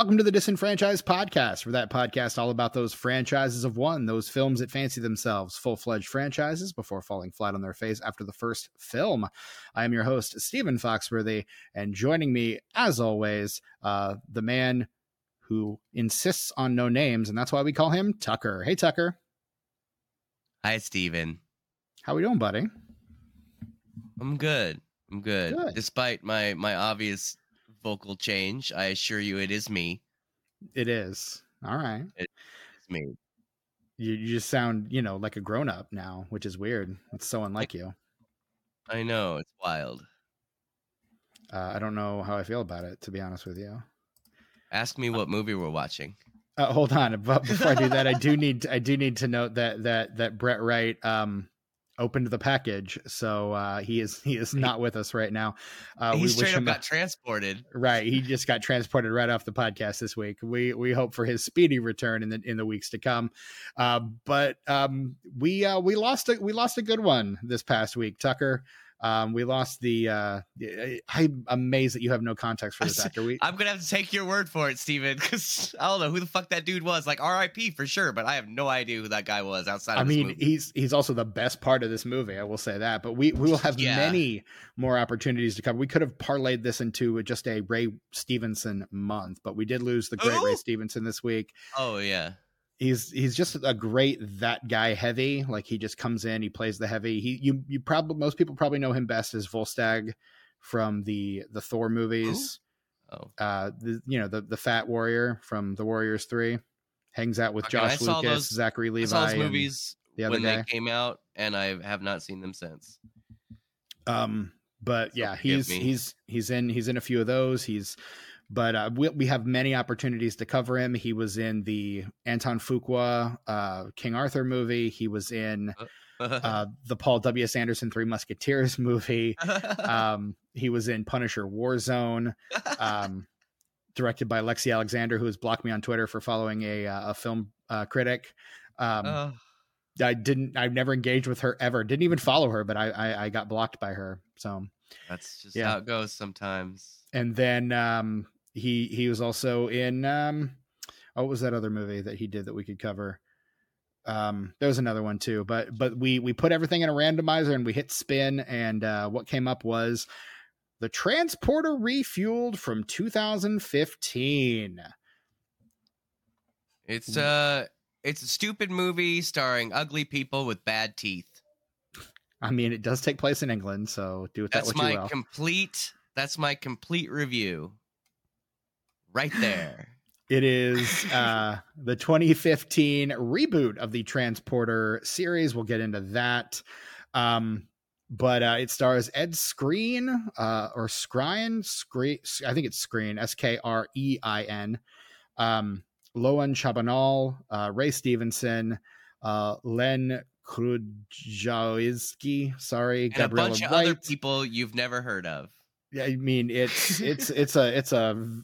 welcome to the Disenfranchised Podcast, for that podcast all about those franchises of one, those films that fancy themselves full fledged franchises before falling flat on their face after the first film. I am your host, Stephen Foxworthy, and joining me, as always, uh, the man who insists on no names, and that's why we call him Tucker. Hey, Tucker. Hi, Stephen. How we doing, buddy? I'm good. I'm good. Good. Despite my my obvious vocal change, I assure you it is me. It is. All right. It's me. You, you just sound, you know, like a grown up now, which is weird. It's so unlike you. I know, it's wild. Uh, I don't know how I feel about it, to be honest with you. Ask me what movie we're watching. Uh, hold on, but before I do that, I do need I do need to note that that that Brett Wright um opened the package, so uh, he is he is not with us right now. Uh, he straight up got transported. right. He just got transported right off the podcast this week. We we hope for his speedy return in the in the weeks to come. Uh, but um, we uh, we lost a we lost a good one this past week, Tucker. Um, we lost the. Uh, I'm amazed that you have no context for this actor. We I'm gonna have to take your word for it, Steven, because I don't know who the fuck that dude was. Like R.I.P. for sure, but I have no idea who that guy was outside. I mean, movie. he's he's also the best part of this movie. I will say that. But we we will have Yeah. many more opportunities to cover. We could have parlayed this into just a Ray Stevenson month, but we did lose the great Ray Stevenson this week. oh yeah, He's he's just a great that guy heavy. Like he just comes in, he plays the heavy. He you you probably most people probably know him best as Volstagg from the the Thor movies. oh Uh, the, you know the the fat warrior from the Warriors Three hangs out with Okay, Josh Lucas, those- Zachary I Levi. saw those movies the other when guy. they came out, and I have not seen them since. Um, but So yeah, he's me. he's he's in he's in a few of those. He's but uh, we we have many opportunities to cover him. He was in the Antoine Fuqua uh, King Arthur movie. He was in uh, the Paul W. S. Anderson Three Musketeers movie. Um, he was in Punisher Warzone, um, directed by Lexi Alexander, who has blocked me on Twitter for following a uh, a film uh, critic. Um, I didn't. I've never engaged with her ever. Didn't even follow her, but I I, I got blocked by her. So that's just Yeah. how it goes sometimes. and then um he he was also in um oh, what was that other movie that he did that we could cover um there was another one too but but we we put everything in a randomizer and we hit spin and uh what came up was the transporter refueled from 2015 It's uh it's a stupid movie starring ugly people with bad teeth. i mean it does take place in england so do with that That's what my you will complete that's my complete review. Right there. It is uh, the 2015 reboot of the Transporter series. We'll get into that. Um, but uh, it stars Ed Screen uh, or Skrine. Screen, I think it's Screen, S K R E I N. Um, Loan Chabanol, uh, Ray Stevenson, uh, Lenn Kudrjawizki. Sorry, And a Gabriella bunch of other people you've never heard of. Yeah, I mean it's it's it's a it's a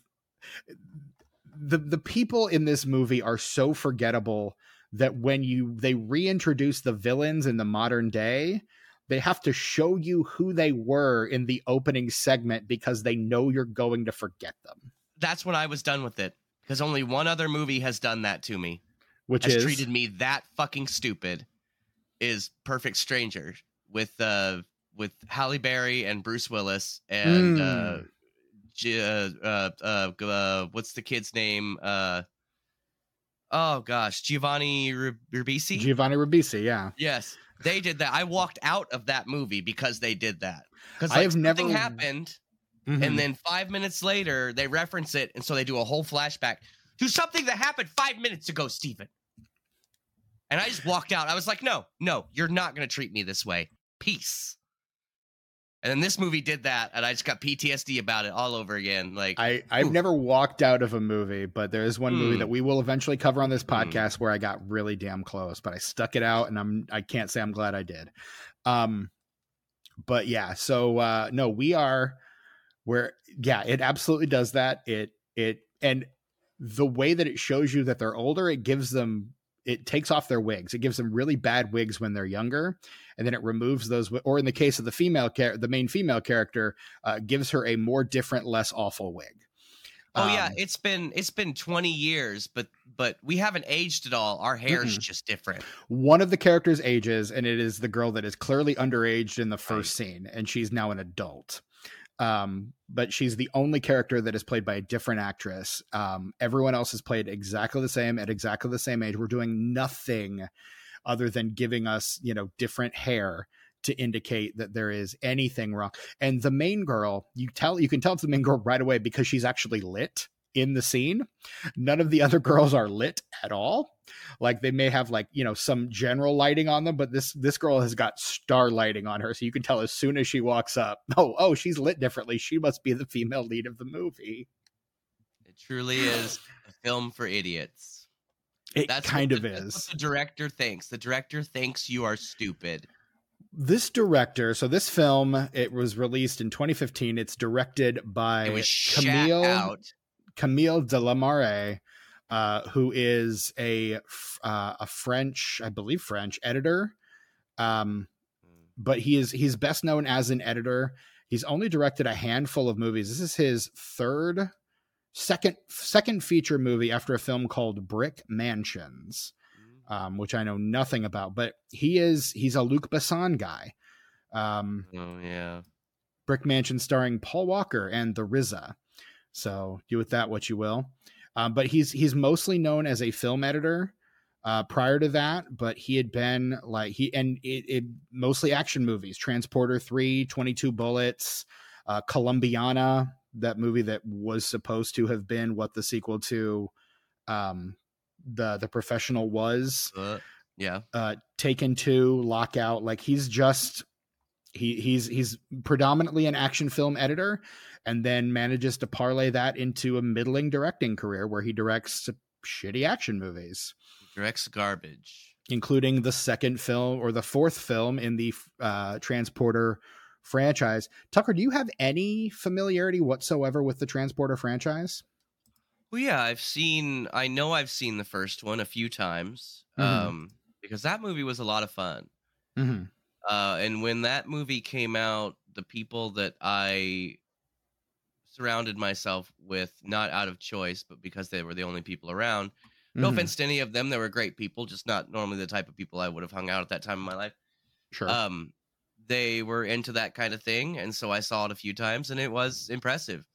the the people in this movie are so forgettable that when you they reintroduce the villains in the modern day, they have to show you who they were in the opening segment because they know you're going to forget them. That's when I was done with it. Because only one other movie has done that to me. Which has is treated me that fucking stupid. Is Perfect Stranger with uh with Halle Berry and Bruce Willis and Mm. Uh, uh, uh, g- uh, what's the kid's name? Uh, oh gosh, Giovanni Ribisi. Giovanni Ribisi, yeah. yes, they did that. I walked out of that movie because they did that. Because I have something never- happened, Mhm. and then five minutes later they reference it, and so they do a whole flashback to something that happened five minutes ago, Stephen. And I just walked out. I was like, no, no, you're not going to treat me this way. Peace. And then this movie did that, and I just got PTSD about it all over again. Like, I, I've never walked out of a movie, but there is one movie Mm. that we will eventually cover on this Mm. podcast where I got really damn close, but I stuck it out and I'm I can't say I'm glad I did. Um but yeah, so uh no, we are where yeah, it absolutely does that. It it and the way that it shows you that they're older, it gives them it takes off their wigs. It gives them really bad wigs when they're younger, and then it removes those. Or in the case of the female, char- the main female character, uh, gives her a more different, less awful wig. Oh yeah, Um, it's been it's been 20 years, but but we haven't aged at all. Our hair's Mm-mm. just different. one of the characters ages, and it is the girl that is clearly underaged in the first scene, and she's now an adult. Um, but she's the only character that is played by a different actress. Um, everyone else is played exactly the same at exactly the same age. We're doing nothing other than giving us, you know, different hair to indicate that there is anything wrong. And the main girl, you tell you can tell it's the main girl right away because she's actually lit in the scene. None of the other girls are lit at all. Like they may have like, you know, some general lighting on them, but this this girl has got star lighting on her. So you can tell as soon as she walks up, oh, oh, she's lit differently. She must be the female lead of the movie. It truly is a film for idiots. It That's kind of the, that's is. the director thinks. The director thinks you are stupid. this director so this film it was released in 2015 it's directed by It camille camille delamarre uh, who is a uh, a french i believe french editor um, but he is he's best known as an editor he's only directed a handful of movies this is his third second second feature movie after a film called brick mansions um, which I know nothing about. But he is he's a Luc Besson guy. Um, Oh yeah. Brick Mansion starring Paul Walker and the RZA. So do with that what you will. Um, but he's he's mostly known as a film editor. Uh, prior to that, but he had been like he and it, it mostly action movies. Transporter 3, 22 Bullets, uh, Colombiana, that movie that was supposed to have been what the sequel to um, the the professional was Uh, yeah. uh taken to lockout like he's just he he's he's predominantly an action film editor and then manages to parlay that into a middling directing career where he directs shitty action movies Directs garbage. including the second film or the fourth film in the uh transporter franchise tucker do you have any familiarity whatsoever with the transporter franchise Well, yeah, I've seen. I know I've seen the first one a few times. Mhm. Um, because that movie was a lot of fun. mm-hmm. Uh, and when that movie came out, the people that I surrounded myself with, not out of choice, but because they were the only people around. No Mhm. offense to any of them, they were great people, just not normally the type of people I would have hung out at that time in my life. sure Um, they were into that kind of thing, and so I saw it a few times, and it was impressive.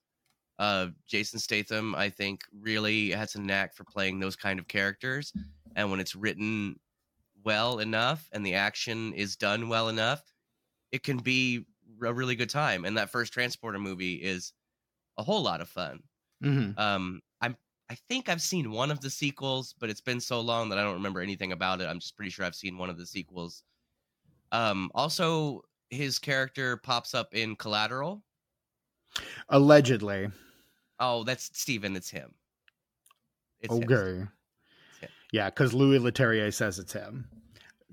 Uh, Jason Statham, I think, really has a knack for playing those kind of characters, and when it's written well enough and the action is done well enough, it can be a really good time. And that first Transporter movie is a whole lot of fun. Mhm. Um, I'm I think I've seen one of the sequels, but it's been so long that I don't remember anything about it. I'm just pretty sure I've seen one of the sequels. Um, also, his character pops up in Collateral. allegedly Oh, that's Steven. It's him. It's okay him. Yeah, because Louis Leterrier says it's him.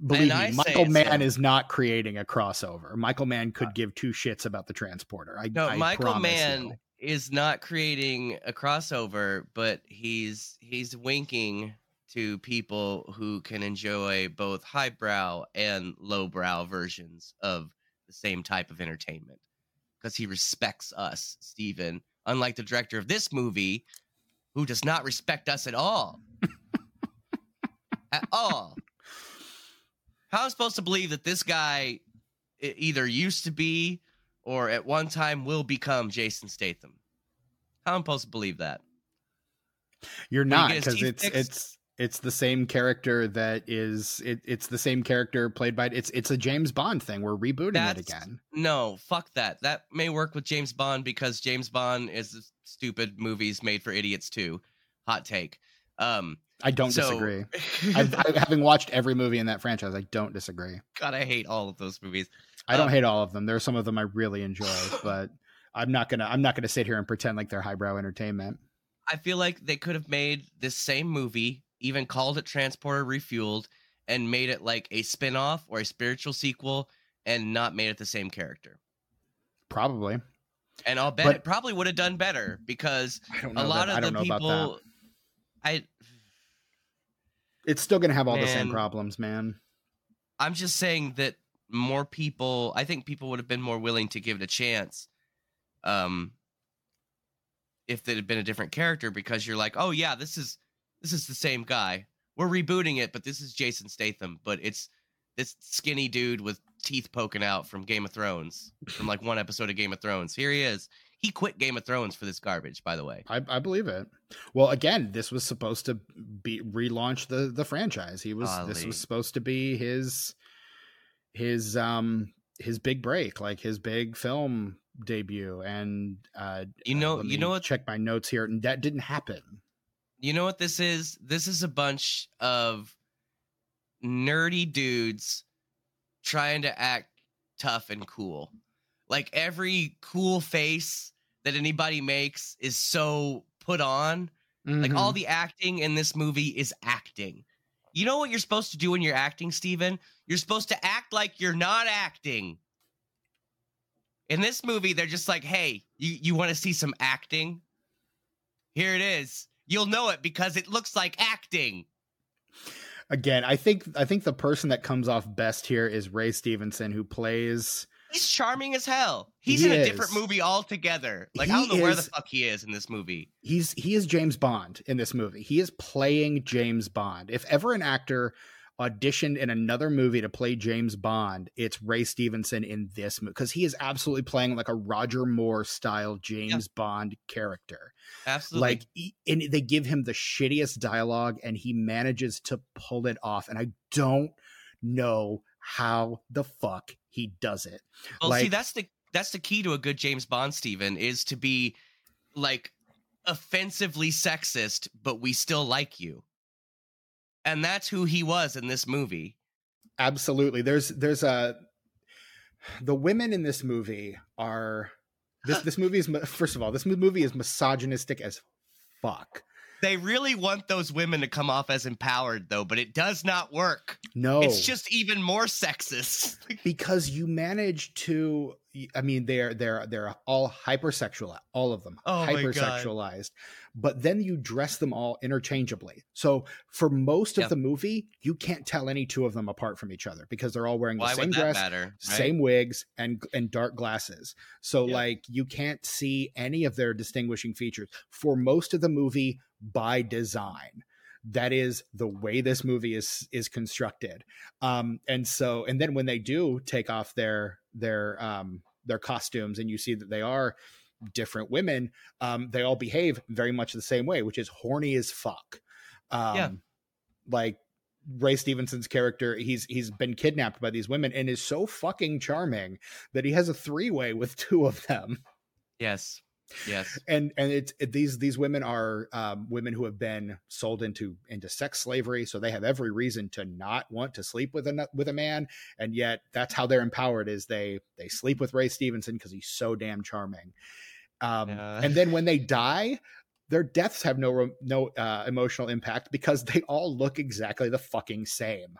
Believe me, Michael Mann is not creating a crossover. Michael Mann could uh. give two shits about the transporter. I, No, I Michael Mann you. is not creating a crossover, but he's he's winking to people who can enjoy both highbrow and lowbrow versions of the same type of entertainment. Because he respects us, Steven, unlike the director of this movie, who does not respect us at all. at all. How am I supposed to believe that this guy either used to be or at one time will become Jason Statham? How am I supposed to believe that? You're not because it's fixed? it's it's the same character that is it, it's the same character played by it's it's a James Bond thing. We're rebooting That's- it again. No, fuck that. That may work with James Bond because James Bond is stupid movies made for idiots too. Hot take. Um, I don't so- disagree. I've, I, having watched every movie in that franchise, I don't disagree. God, I hate all of those movies. I don't Um, hate all of them. There are some of them I really enjoy, but I'm not gonna I'm not gonna sit here and pretend like they're highbrow entertainment. I feel like they could have made this same movie, even called it Transporter Refueled, and made it like a spin-off or a spiritual sequel and not made it the same character. Probably. And I'll bet But- it probably would have done better because don't a lot that, of don't the know about that. people I It's still gonna have all the same problems, man. I'm just saying that more people, I think people would have been more willing to give it a chance. Um, if it had been a different character because you're like, oh yeah, this is this is the same guy. We're rebooting it, but this is Jason Statham, but it's this skinny dude with teeth poking out from Game of Thrones, from like one episode of Game of Thrones. Here he is. He quit Game of Thrones for this garbage, by the way. I, I believe it. Well, again, this was supposed to be relaunch the the franchise. He was this was supposed to be his his um his big break, like his big film debut. And uh you know, you know what? Check my notes here, and that didn't happen. You know what this is? This is a bunch of nerdy dudes trying to act tough and cool. Like every cool face that anybody makes is so put on. Mm-hmm. Like all mm-hmm. the acting in this movie is acting. You know what you're supposed to do when you're acting, Steven? You're supposed to act like you're not acting. In this movie, they're just like, hey, you, you want to see some acting? Here it is. You'll know it because it looks like acting again, I think I think the person that comes off best here is Ray Stevenson, who plays. He's charming as hell. He's he in a is. different movie altogether. Like he I don't know is, where the fuck he is in this movie. He's he is James Bond in this movie. He is playing James Bond. If ever an actor auditioned in another movie to play James Bond, it's Ray Stevenson in this movie because he is absolutely playing like a Roger Moore style James yeah. Bond character. Absolutely. Like, and they give him the shittiest dialogue, and he manages to pull it off. And I don't know how the fuck he does it. Well, like, see, that's the that's the key to a good James Bond, Steven, is to be like offensively sexist, but we still like you and that's who he was in this movie. Absolutely. There's there's a the women in this movie are this this movie is first of all this movie is misogynistic as fuck. They really want those women to come off as empowered though, but it does not work. No. It's just even more sexist. because you manage to I mean they're they're they're all hypersexual all of them oh hypersexualized but then you dress them all interchangeably. So for most of the movie, you can't tell any two of them apart from each other because they're all wearing Why the same dress, matter, right? same wigs, and and dark glasses. So like you can't see any of their distinguishing features for most of the movie by design that is the way this movie is is constructed um and so and then when they do take off their their um their costumes and you see that they are different women, um, they all behave very much the same way, which is horny as fuck. Um, yeah. Like Ray Stevenson's character, he's he's been kidnapped by these women and is so fucking charming that he has a three way with two of them. Yes. Yes, and and it's it, these these women are um, women who have been sold into into sex slavery, so they have every reason to not want to sleep with a with a man, and yet that's how they're empowered is they they sleep with Ray Stevenson because he's so damn charming, um, yeah. And then when they die, their deaths have no no uh, emotional impact because they all look exactly the fucking same.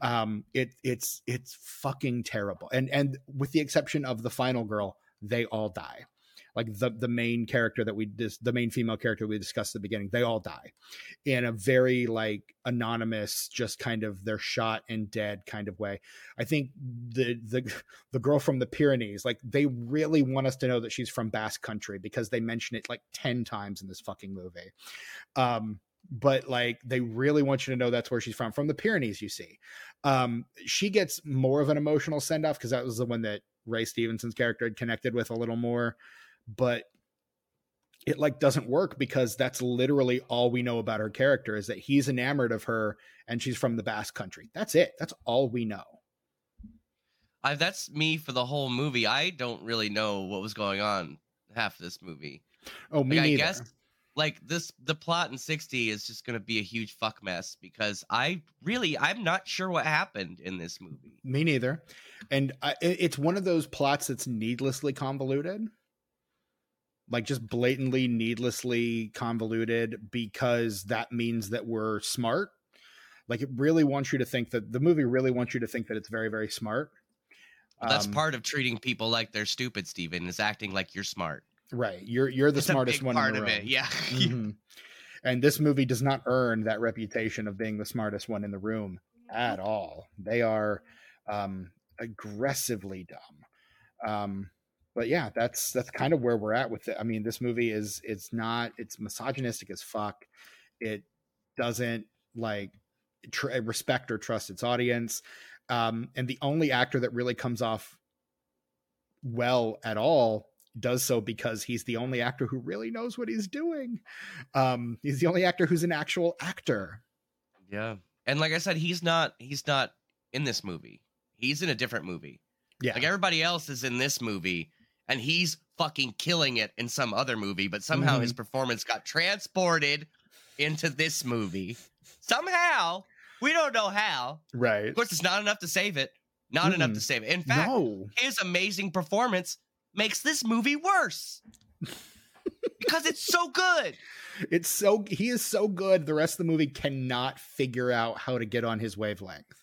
Um, it it's it's fucking terrible. And and with the exception of the final girl, they all die like the the main character that we dis- the main female character we discussed at the beginning they all die. In a very like anonymous just kind of they're shot and dead kind of way. I think the the the girl from the pyrenees like they really want us to know that she's from basque country because they mention it like 10 times in this fucking movie. Um but like they really want you to know that's where she's from from the pyrenees you see. Um she gets more of an emotional send off because that was the one that ray stevenson's character had connected with a little more but it like doesn't work because that's literally all we know about her character is that he's enamored of her and she's from the Basque country. That's it. That's all we know. I, that's me for the whole movie. I don't really know what was going on half this movie. Oh, me like, neither. I guess like this, the plot in 60 is just going to be a huge fuck mess because I really, I'm not sure what happened in this movie. Me neither. And I, it's one of those plots that's needlessly convoluted like just blatantly needlessly convoluted because that means that we're smart. Like it really wants you to think that the movie really wants you to think that it's very very smart. That's um, part of treating people like they're stupid Steven is acting like you're smart. Right. You're you're the it's smartest one part in the room. of it yeah. Mm-hmm. and this movie does not earn that reputation of being the smartest one in the room at all. They are um aggressively dumb. Um but yeah, that's that's kind of where we're at with it. I mean, this movie is it's not it's misogynistic as fuck. It doesn't like tr- respect or trust its audience. Um, and the only actor that really comes off well at all does so because he's the only actor who really knows what he's doing. Um, he's the only actor who's an actual actor. Yeah. And like I said, he's not he's not in this movie. He's in a different movie. Yeah. Like everybody else is in this movie and he's fucking killing it in some other movie, but somehow mm-hmm. his performance got transported into this movie. Somehow. We don't know how. Right. Of course, it's not enough to save it. Not mm. enough to save it. In fact, no. his amazing performance makes this movie worse. because it's so good. It's so he is so good. The rest of the movie cannot figure out how to get on his wavelength.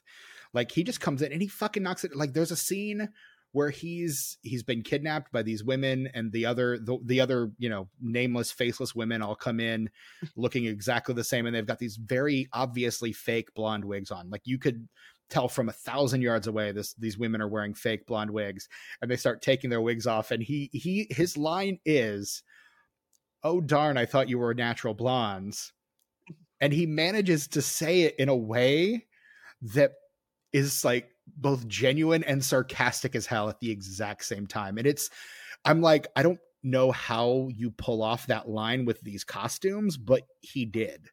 Like he just comes in and he fucking knocks it. Like there's a scene where he's he's been kidnapped by these women and the other the, the other you know nameless faceless women all come in looking exactly the same and they've got these very obviously fake blonde wigs on. Like you could tell from a thousand yards away this these women are wearing fake blonde wigs and they start taking their wigs off and he he his line is oh darn i thought you were natural blondes. And he manages to say it in a way that is like both genuine and sarcastic as hell at the exact same time. And it's, I'm like, I don't know how you pull off that line with these costumes, but he did.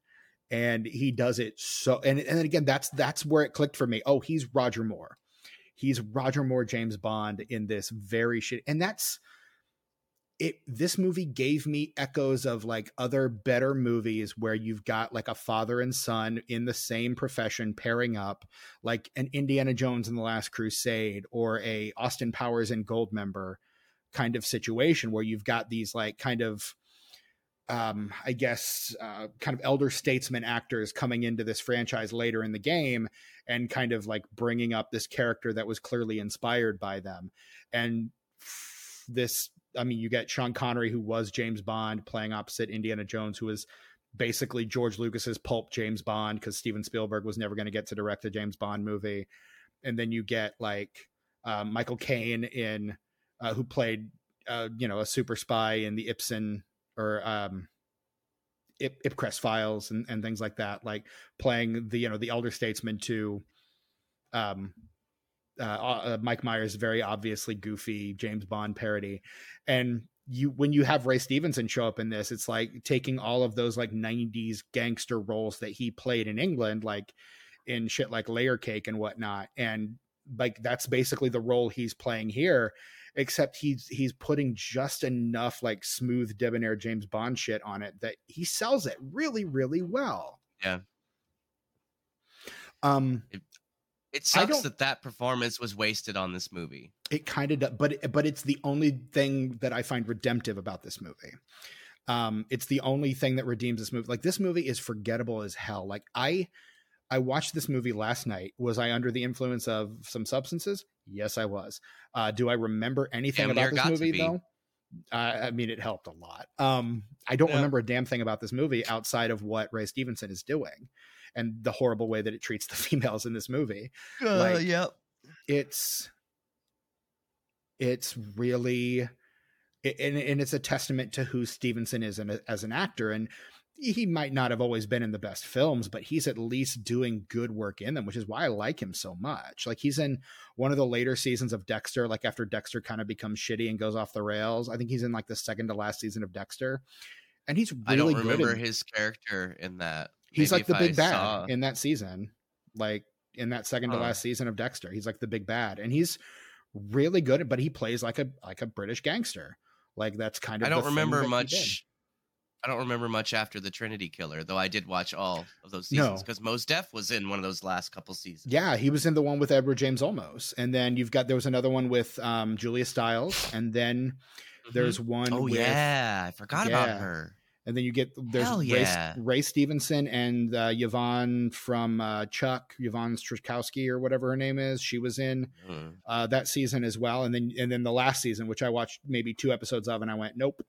And he does it so and and again that's that's where it clicked for me. Oh, he's Roger Moore. He's Roger Moore James Bond in this very shit. And that's it this movie gave me echoes of like other better movies where you've got like a father and son in the same profession pairing up like an indiana jones and the last crusade or a austin powers and goldmember kind of situation where you've got these like kind of um, I guess, uh, kind of elder statesman actors coming into this franchise later in the game and kind of like bringing up this character that was clearly inspired by them. And this I mean, you get Sean Connery, who was James Bond, playing opposite Indiana Jones, who was basically George Lucas's pulp James Bond because Steven Spielberg was never going to get to direct a James Bond movie. And then you get like um, Michael Caine in uh, who played uh, you know a super spy in the Ibsen or um, Ip- Ipcress files and, and things like that, like playing the you know the elder statesman to um, uh, uh, Mike Myers very obviously goofy James Bond parody, and you when you have Ray Stevenson show up in this, it's like taking all of those like '90s gangster roles that he played in England, like in shit like Layer Cake and whatnot, and like that's basically the role he's playing here except he's he's putting just enough like smooth debonair James Bond shit on it that he sells it really really well. Yeah. Um it sucks that that performance was wasted on this movie. It kind of does, but but it's the only thing that I find redemptive about this movie. Um, it's the only thing that redeems this movie. Like this movie is forgettable as hell. Like I, I watched this movie last night. Was I under the influence of some substances? Yes, I was. Uh, do I remember anything about this movie though? Uh, I mean, it helped a lot. Um, I don't yeah. remember a damn thing about this movie outside of what Ray Stevenson is doing and the horrible way that it treats the females in this movie. Uh, like, yep. It's it's really and, and it's a testament to who Stevenson is as an actor and he might not have always been in the best films, but he's at least doing good work in them, which is why I like him so much. Like he's in one of the later seasons of Dexter, like after Dexter kind of becomes shitty and goes off the rails. I think he's in like the second to last season of Dexter, and he's really I don't remember in, his character in that. He's Maybe like the big I bad saw... in that season, like in that second to last season of Dexter. He's like the big bad, and he's really good. But he plays like a like a British gangster. Like that's kind of. I don't remember much. I don't remember much after the Trinity Killer, though. I did watch all of those seasons because no. Mos Def was in one of those last couple seasons. Yeah, he was in the one with Edward James Olmos, and then you've got there was another one with um, Julia Stiles, and then mm-hmm. there's one. Oh with, yeah, I forgot yeah. about her and then you get there's yeah. Ray, Ray, Stevenson and uh, Yvonne from uh, Chuck, Yvonne Strahovski or whatever her name is. She was in mm. uh, that season as well, and then and then the last season, which I watched maybe two episodes of, and I went, nope,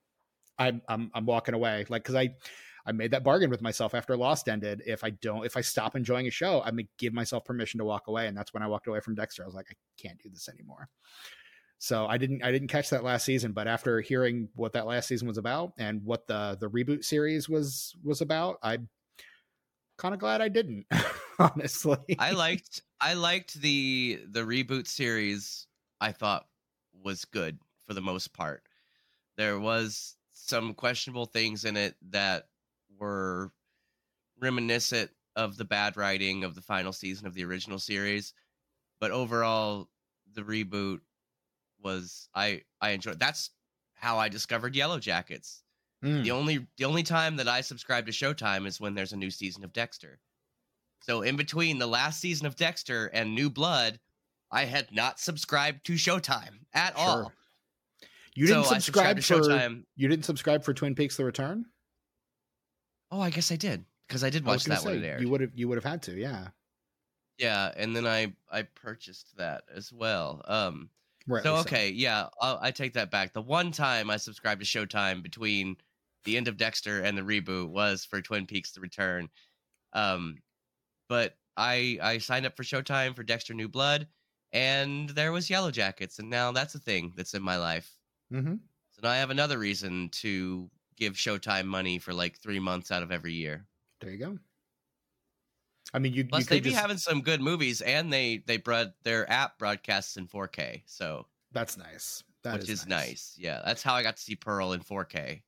I'm I'm, I'm walking away, like because I. I made that bargain with myself after Lost ended. If I don't, if I stop enjoying a show, I'm gonna give myself permission to walk away, and that's when I walked away from Dexter. I was like, I can't do this anymore. So I didn't I didn't catch that last season, but after hearing what that last season was about and what the the reboot series was was about, I kind of glad I didn't. honestly, I liked I liked the the reboot series. I thought was good for the most part. There was some questionable things in it that were reminiscent of the bad writing of the final season of the original series, but overall, the reboot was I I enjoyed. That's how I discovered Yellow Jackets. Mm. The only the only time that I subscribe to Showtime is when there's a new season of Dexter. So in between the last season of Dexter and New Blood, I had not subscribed to Showtime at sure. all. You didn't so subscribe for Showtime. You didn't subscribe for Twin Peaks: The Return. Oh, I guess I did because I did watch I that say, one. There, you would have you would have had to, yeah. Yeah, and then I I purchased that as well. Um, So okay, yeah, I'll, I take that back. The one time I subscribed to Showtime between the end of Dexter and the reboot was for Twin Peaks: The Return. Um, but I I signed up for Showtime for Dexter New Blood, and there was Yellow Jackets, and now that's a thing that's in my life. Mm-hmm. So now I have another reason to give Showtime money for like three months out of every year. There you go. I mean, you plus you they be just... having some good movies, and they they brought their app broadcasts in 4K, so that's nice. That which is, is nice. nice. Yeah, that's how I got to see Pearl in 4K.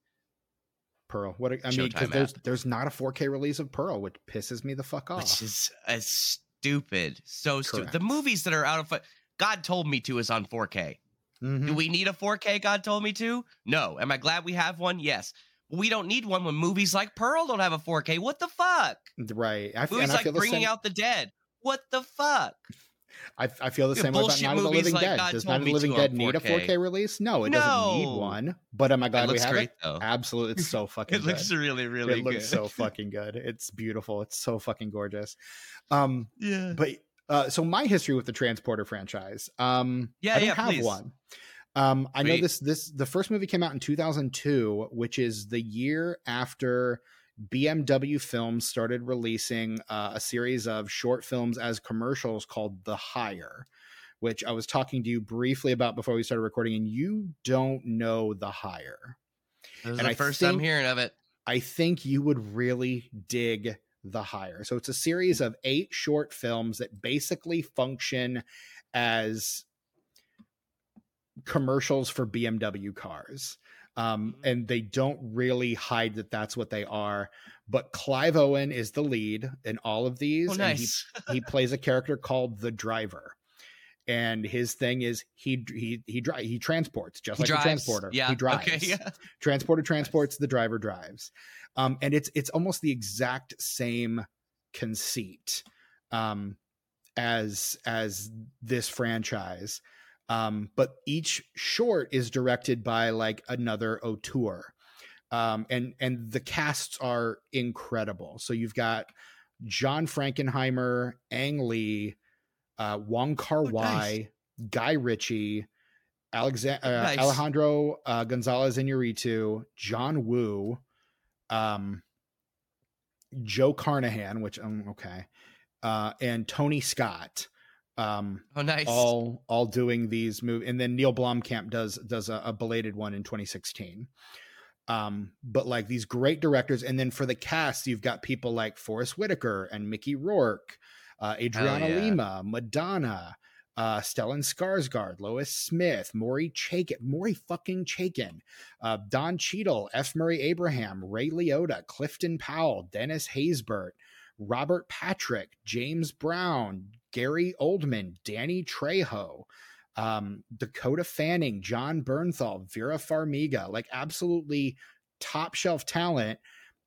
Pearl. What I Showtime mean, because there's there's not a 4K release of Pearl, which pisses me the fuck off. Which is a stupid, so stupid. The movies that are out of God told me to is on 4K. Mm-hmm. Do we need a 4K? God told me to. No. Am I glad we have one? Yes we don't need one when movies like Pearl don't have a 4K. What the fuck? Right. I, movies like Bringing Out the Dead. What the fuck? I, I feel the same way about Night of the Living like Dead. God Does Night of the Living Dead need a 4K release? No, it no. doesn't need one. But am I glad we have great, it? Though. Absolutely, it's so fucking. it looks really, really. It good. looks so fucking good. It's beautiful. It's so fucking gorgeous. Um, yeah. But uh, so my history with the Transporter franchise. Um, yeah, I don't yeah, have please. one. Um, I know this this the first movie came out in 2002, which is the year after BMW Films started releasing uh, a series of short films as commercials called The Hire, which I was talking to you briefly about before we started recording, and you don't know The Hire. This is and the I first think, time hearing of it. I think you would really dig The Hire. So it's a series of eight short films that basically function as commercials for BMW cars. Um, mm-hmm. and they don't really hide that that's what they are. But Clive Owen is the lead in all of these. Oh, nice. And he, he plays a character called the driver. And his thing is he he he dri- he transports just he like drives. a transporter. Yeah, he drives. Okay, yeah. Transporter transports. The driver drives. Um, and it's it's almost the exact same conceit um, as as this franchise. Um, but each short is directed by like another auteur. Um, and and the casts are incredible. So you've got John Frankenheimer, Ang Lee, uh, Wong Kar Wai, oh, nice. Guy Ritchie, Alexand- uh, nice. Alejandro uh, Gonzalez Iñárritu, John Woo, um, Joe Carnahan, which um, okay, uh, and Tony Scott um oh nice. all all doing these movies and then neil blomkamp does does a, a, belated one in 2016 um but like these great directors and then for the cast you've got people like forest whitaker and mickey rourke uh adriana yeah. lima madonna uh stellan skarsgård lois smith maury chaykin maury fucking chaykin uh don Cheadle, f. Murray abraham ray liotta clifton powell dennis haysbert Robert Patrick, James Brown, Gary Oldman, Danny Trejo, um, Dakota Fanning, Jon Bernthal, Vera Farmiga, like absolutely top shelf talent.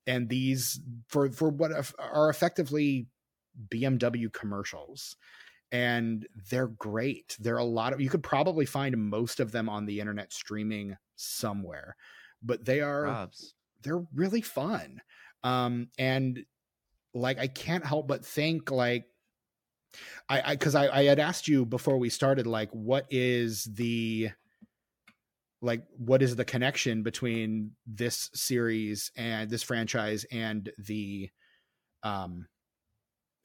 And these for for what are effectively BMW commercials. And they're great. They're a lot of you could probably find most of them on the internet streaming somewhere, but they are Robs. they're really fun. Um, and like I can't help but think like I because I, I, I had asked you before we started like what is the like what is the connection between this series and this franchise and the um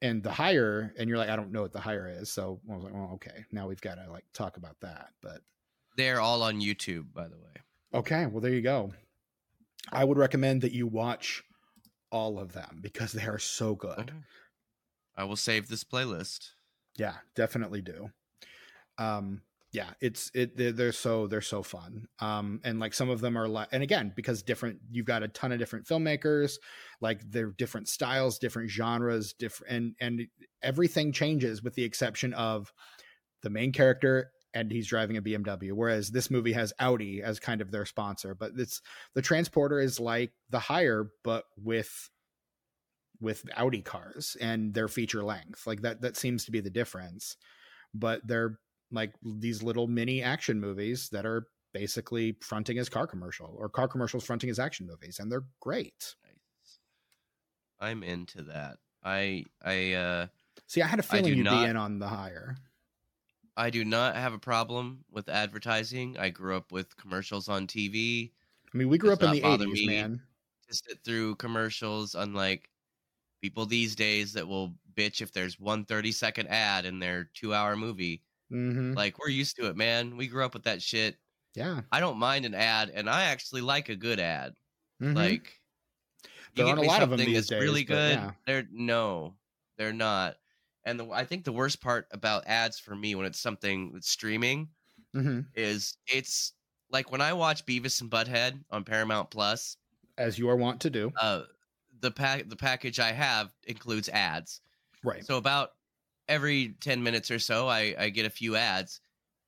and the hire and you're like I don't know what the hire is so I was like well okay now we've got to like talk about that but They're all on YouTube, by the way. Okay, well there you go. I would recommend that you watch all of them because they are so good. Okay. I will save this playlist. Yeah, definitely do. Um, yeah, it's it. They're, they're so they're so fun. Um, and like some of them are like, and again, because different, you've got a ton of different filmmakers, like they're different styles, different genres, different, and and everything changes with the exception of the main character and he's driving a BMW. Whereas this movie has Audi as kind of their sponsor, but it's the transporter is like the hire, but with with Audi cars and their feature length. Like that that seems to be the difference. But they're like these little mini action movies that are basically fronting as car commercial or car commercials fronting as action movies and they're great. I'm into that. I I uh See, I had a feeling you'd not, be in on the hire. I do not have a problem with advertising. I grew up with commercials on TV. I mean, we grew up in the 80s, man. To sit through commercials, unlike people these days that will bitch if there's one 30 second ad in their two hour movie. Mm-hmm. Like, we're used to it, man. We grew up with that shit. Yeah. I don't mind an ad, and I actually like a good ad. Mm-hmm. Like, there aren't a lot of them these days. Really good. Yeah. They're no, they're not. And the, I think the worst part about ads for me when it's something that's streaming mm-hmm. is it's like when I watch Beavis and Butthead on Paramount Plus, as you are wont to do. Uh, the pack the package I have includes ads. Right. So about every ten minutes or so, I I get a few ads,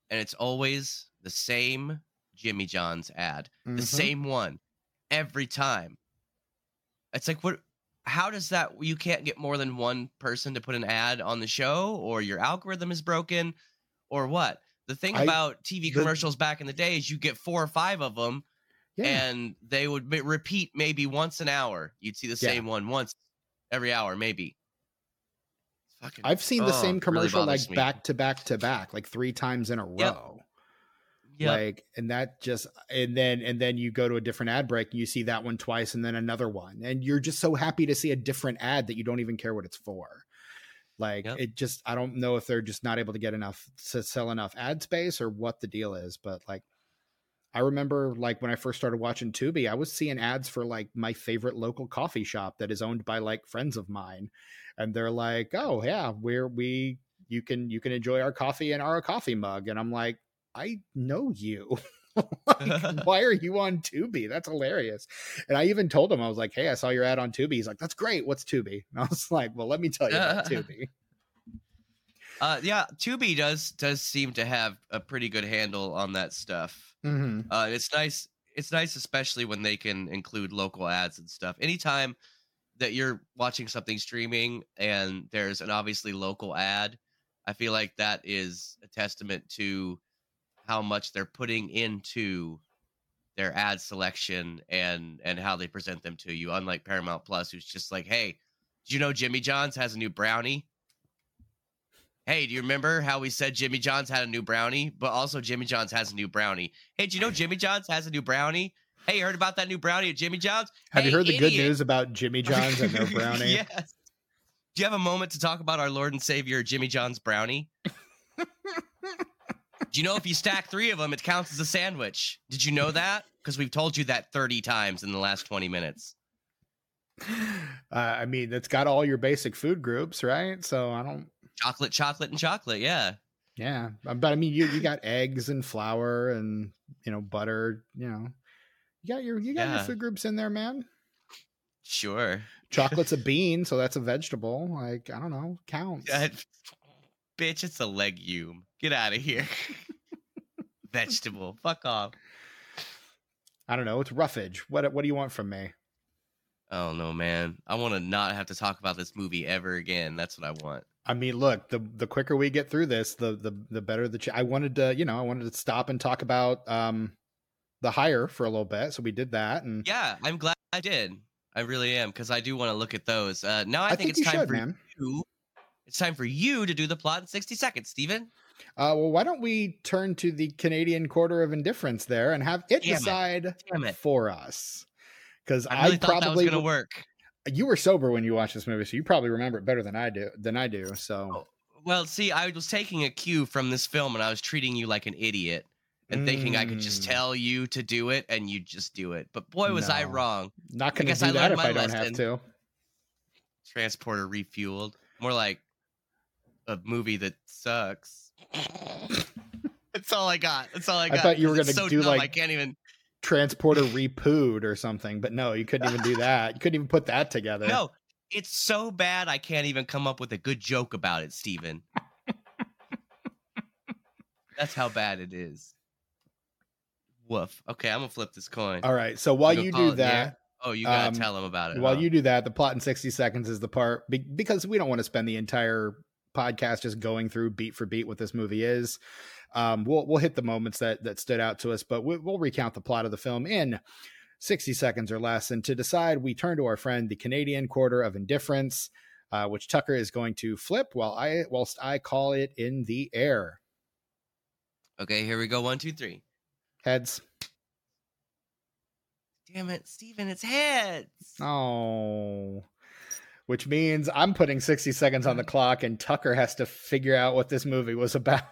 and it's always the same Jimmy John's ad, mm-hmm. the same one every time. It's like what how does that you can't get more than one person to put an ad on the show or your algorithm is broken or what the thing I, about tv the, commercials back in the day is you get four or five of them yeah. and they would repeat maybe once an hour you'd see the yeah. same one once every hour maybe Fucking, I've seen the oh, same commercial really like me. back to back to back, like three times in a row. Yep. Yep. Like, and that just, and then, and then you go to a different ad break and you see that one twice and then another one. And you're just so happy to see a different ad that you don't even care what it's for. Like, yep. it just, I don't know if they're just not able to get enough to sell enough ad space or what the deal is, but like, I remember like when I first started watching Tubi, I was seeing ads for like my favorite local coffee shop that is owned by like friends of mine. And they're like, oh yeah, we're, we, you can, you can enjoy our coffee in our coffee mug. And I'm like, I know you. like, why are you on Tubi? That's hilarious. And I even told him, I was like, hey, I saw your ad on Tubi. He's like, that's great. What's Tubi? And I was like, well, let me tell you about Tubi. Uh, yeah, Tubi does does seem to have a pretty good handle on that stuff. Mm-hmm. Uh, it's nice. It's nice, especially when they can include local ads and stuff. Anytime that you're watching something streaming and there's an obviously local ad, I feel like that is a testament to how much they're putting into their ad selection and and how they present them to you unlike paramount plus who's just like hey do you know jimmy john's has a new brownie hey do you remember how we said jimmy john's had a new brownie but also jimmy john's has a new brownie hey do you know jimmy john's has a new brownie hey you heard about that new brownie at jimmy john's have hey, you heard the idiot. good news about jimmy john's and their brownie yes do you have a moment to talk about our lord and savior jimmy john's brownie Do you know if you stack three of them, it counts as a sandwich? Did you know that? Because we've told you that 30 times in the last 20 minutes. Uh, I mean, it's got all your basic food groups, right? So I don't. Chocolate, chocolate, and chocolate. Yeah. Yeah. Uh, but I mean, you, you got eggs and flour and, you know, butter, you know, you got your, you got yeah. your food groups in there, man. Sure. Chocolate's a bean, so that's a vegetable. Like, I don't know, counts. bitch, it's a legume. Get out of here. Vegetable. Fuck off. I don't know. It's roughage. What What do you want from me? Oh no, man. I want to not have to talk about this movie ever again. That's what I want. I mean, look, the the quicker we get through this, the the the better the. Ch- I wanted to, you know, I wanted to stop and talk about um the hire for a little bit, so we did that. And yeah, I'm glad I did. I really am because I do want to look at those. Uh, now I, I think, think, it's time should, for man. you it's time for you to do the plot in 60 seconds, Steven. Uh, well, why don't we turn to the Canadian Quarter of Indifference there and have it Damn decide it. it. for us? Because I, really I probably going to work. You were sober when you watched this movie, so you probably remember it better than I do. Than I do. So, oh, well, see, I was taking a cue from this film, and I was treating you like an idiot. and thinking I could just Mm. tell you to do it and you just do it. But boy, was I wrong. Not going to do I that if I don't have to. Transporter refueled. More like a movie that sucks. That's all I got. That's all I got. I thought you were gonna so do, dumb, I can't even. Transporter repooed or something, but no, you couldn't even do that. You couldn't even put that together. No, it's so bad I can't even come up with a good joke about it, Stephen. That's how bad it is. Woof. Okay, I'm gonna flip this coin. All right. So while you do it in the air? that, Oh, you gotta um, tell him about it. while huh? you do that, the plot in 60 seconds is the part be- because we don't want to spend the entire podcast just going through beat for beat what this movie is. Um, we'll we'll hit the moments that that stood out to us, but we, we'll recount the plot of the film in 60 seconds or less. And to decide, we turn to our friend, the Canadian Quarter of Indifference, uh, which Tucker is going to flip while I whilst I call it in the air. Okay, here we go. One, two, three. Heads. Damn it, Stephen, it's heads. Oh. Which means I'm putting 60 seconds on the clock and Tucker has to figure out what this movie was about.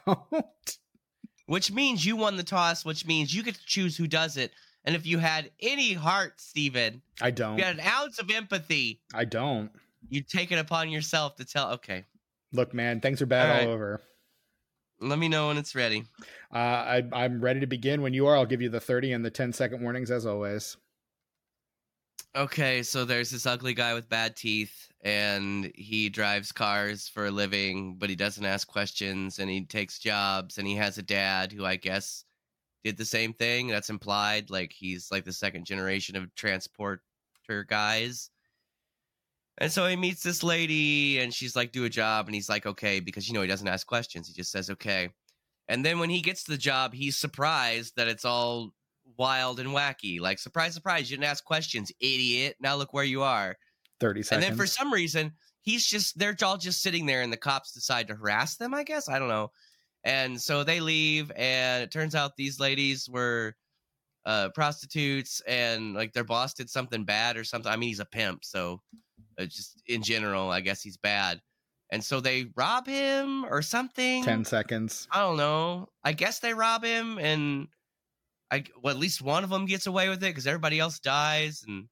Which means you won the toss, which means you get to choose who does it. And if you had any heart, Stephen, I don't. you had an ounce of empathy, I don't. you take it upon yourself to tell, okay, Look, man, things are bad All all, right. over. let me know when it's ready. Uh, I, I'm ready to begin when you are. I'll give you the 30 and the 10 second warnings as always. Okay, so there's this ugly guy with bad teeth, and he drives cars for a living, but he doesn't ask questions, and he takes jobs, and he has a dad who I guess did the same thing. That's implied, like he's like the second generation of transporter guys. And so he meets this lady, and she's like, "Do a job," and he's like, "Okay," because you know he doesn't ask questions. He just says, "Okay." And then when he gets the job, he's surprised that it's all wild and wacky. Like, surprise, surprise, you didn't ask questions, idiot. Now look where you are. 30 seconds. And then for some reason, he's just, they're all just sitting there and the cops decide to harass them, I guess. I don't know. And so they leave, and it turns out these ladies were uh, prostitutes and like their boss did something bad or something. I mean, he's a pimp. So uh, just in general, I guess he's bad. And so they rob him or something. 10 seconds. I don't know. I guess they rob him, and I well at least one of them gets away with it because everybody else dies. And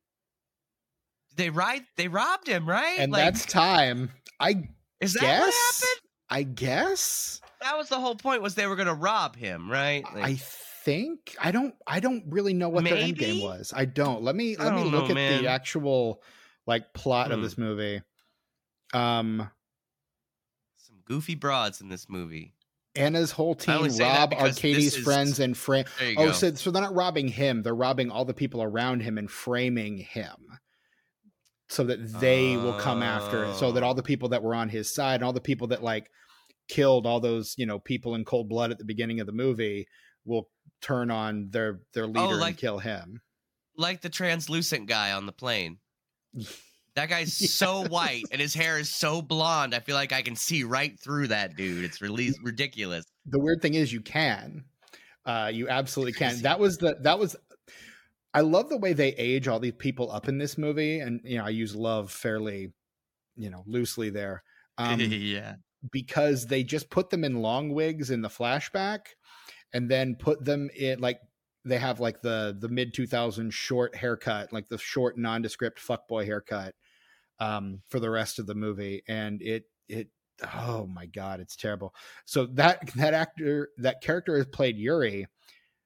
they ride. They robbed him, right? And Like, that's time. I is that guess. what happened? I guess. That was the whole point. Was they were gonna rob him, right? Like, I think I don't I don't really know what their end game was. I don't. Let me let me look know, at man. the actual like plot of Hmm. this movie. Um some goofy broads in this movie. Anna's whole team rob Arcady's is- friends and frame. Oh, go. so so they're not robbing him; they're robbing all the people around him and framing him, so that they will come after. So that Oh. all the oh. people that were on his side and all the people that like killed all those you know people in cold blood at the beginning of the movie will turn on their their oh, leader like- and kill him. like the translucent guy on the plane. That guy's so white and his hair is so blonde. I feel like I can see right through that dude. It's really ridiculous. the weird thing is you can uh you absolutely can that was the that was i love the way they age all these people up in this movie and you know i use love fairly you know loosely there um yeah. because they just put them in long wigs in the flashback and then put them in like they have like the the mid 2000s short haircut like the short nondescript fuckboy haircut um for the rest of the movie and it it oh my god it's terrible so that that actor that character is played yuri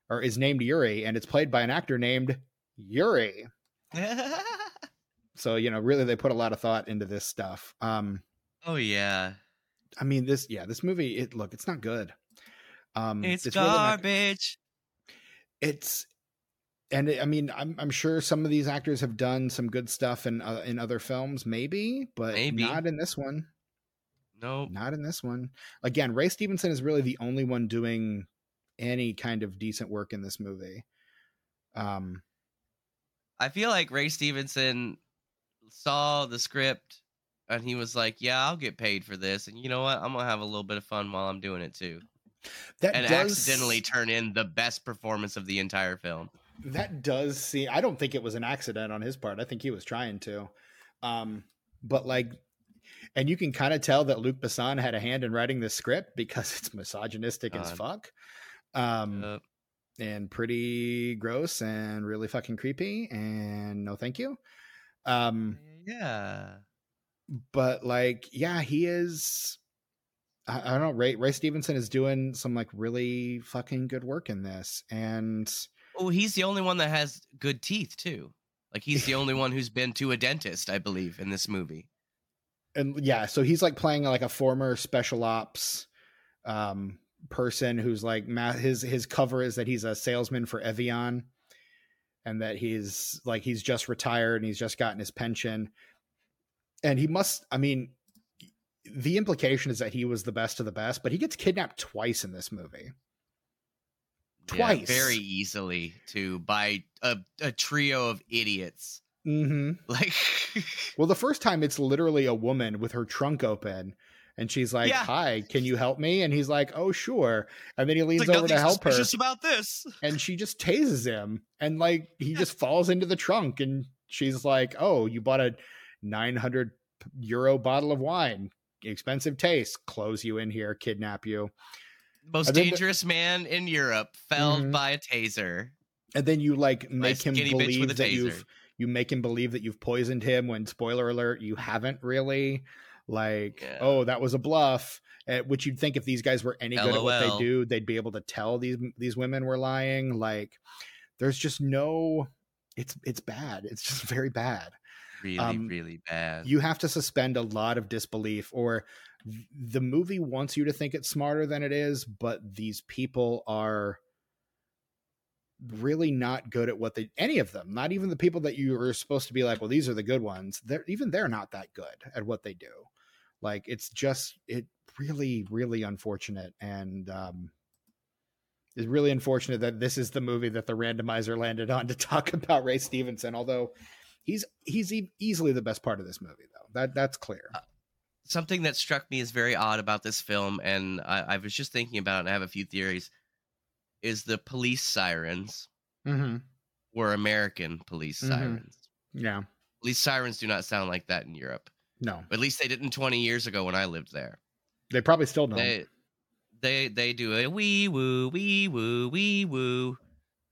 or is named yuri and it's played by an actor named yuri so you know really they put a lot of thought into this stuff um oh yeah. I mean, this yeah, this movie. It look, it's not good. Um, It's, really not- garbage. it's, and it, I mean, I'm I'm sure some of these actors have done some good stuff in uh, in other films, maybe, but Maybe. not in this one. Nope. Not in this one. Again, Ray Stevenson is really the only one doing any kind of decent work in this movie. Um, I feel like Ray Stevenson saw the script and he was like, "Yeah, I'll get paid for this." And you know what? I'm gonna have a little bit of fun while I'm doing it too, that and does accidentally turn in the best performance of the entire film. That does seem i don't think it was an accident on his part i think he was trying to um but like and you can kind of tell that luc besson had a hand in writing this script because it's misogynistic as fuck um Uh, and pretty gross and really fucking creepy and no thank you. Um yeah. But like, yeah, he is I, I don't know, Ray Ray Stevenson is doing some like really fucking good work in this. And Oh, he's the only one that has good teeth too. Like he's the only one who's been to a dentist, I believe, in this movie. And yeah, so he's like playing like a former special ops um person who's like his his cover is that he's a salesman for Evian and that he's like he's just retired and he's just gotten his pension and he must i mean the implication is that he was the best of the best but he gets kidnapped twice in this movie twice yeah, very easily too by a, a trio of idiots mm-hmm. like well the first time it's literally a woman with her trunk open and she's like, yeah. "Hi, can you help me?" And he's like, "Oh, sure." And then he leans like, over to help her. Just about this. And she just tases him, and like he just falls into the trunk. And she's like, "Oh, you bought a 900 euro bottle of wine, expensive taste. Close you in here, kidnap you." Most dangerous the- man in Europe, felled mm-hmm. by a taser. And then you like make him believe that you've you make him believe that you've poisoned him when spoiler alert you haven't really. Like yeah. oh that was a bluff uh, which you'd think if these guys were any good at what they do they'd be able to tell these these women were lying. Like there's just no it's it's bad. It's just very bad. Really um, really bad. you have to suspend a lot of disbelief or the movie wants you to think it's smarter than it is but these people are really not good at what they any of them not even the people that you are supposed to be like well these are the good ones. They're even they're not that good at what they do. Like it's just it really really unfortunate and um it's really unfortunate that this is the movie that the randomizer landed on to talk about Ray Stevenson although he's he's e- easily the best part of this movie though. That that's clear. Uh, something that struck me as very odd about this film and I, I, was just thinking about it and I have a few theories is the police sirens mm-hmm. were American police mm-hmm. sirens yeah police sirens do not sound like that in Europe no. At least they didn't 20 years ago when I lived there. They probably still don't. They they, they do a wee woo, wee woo, wee woo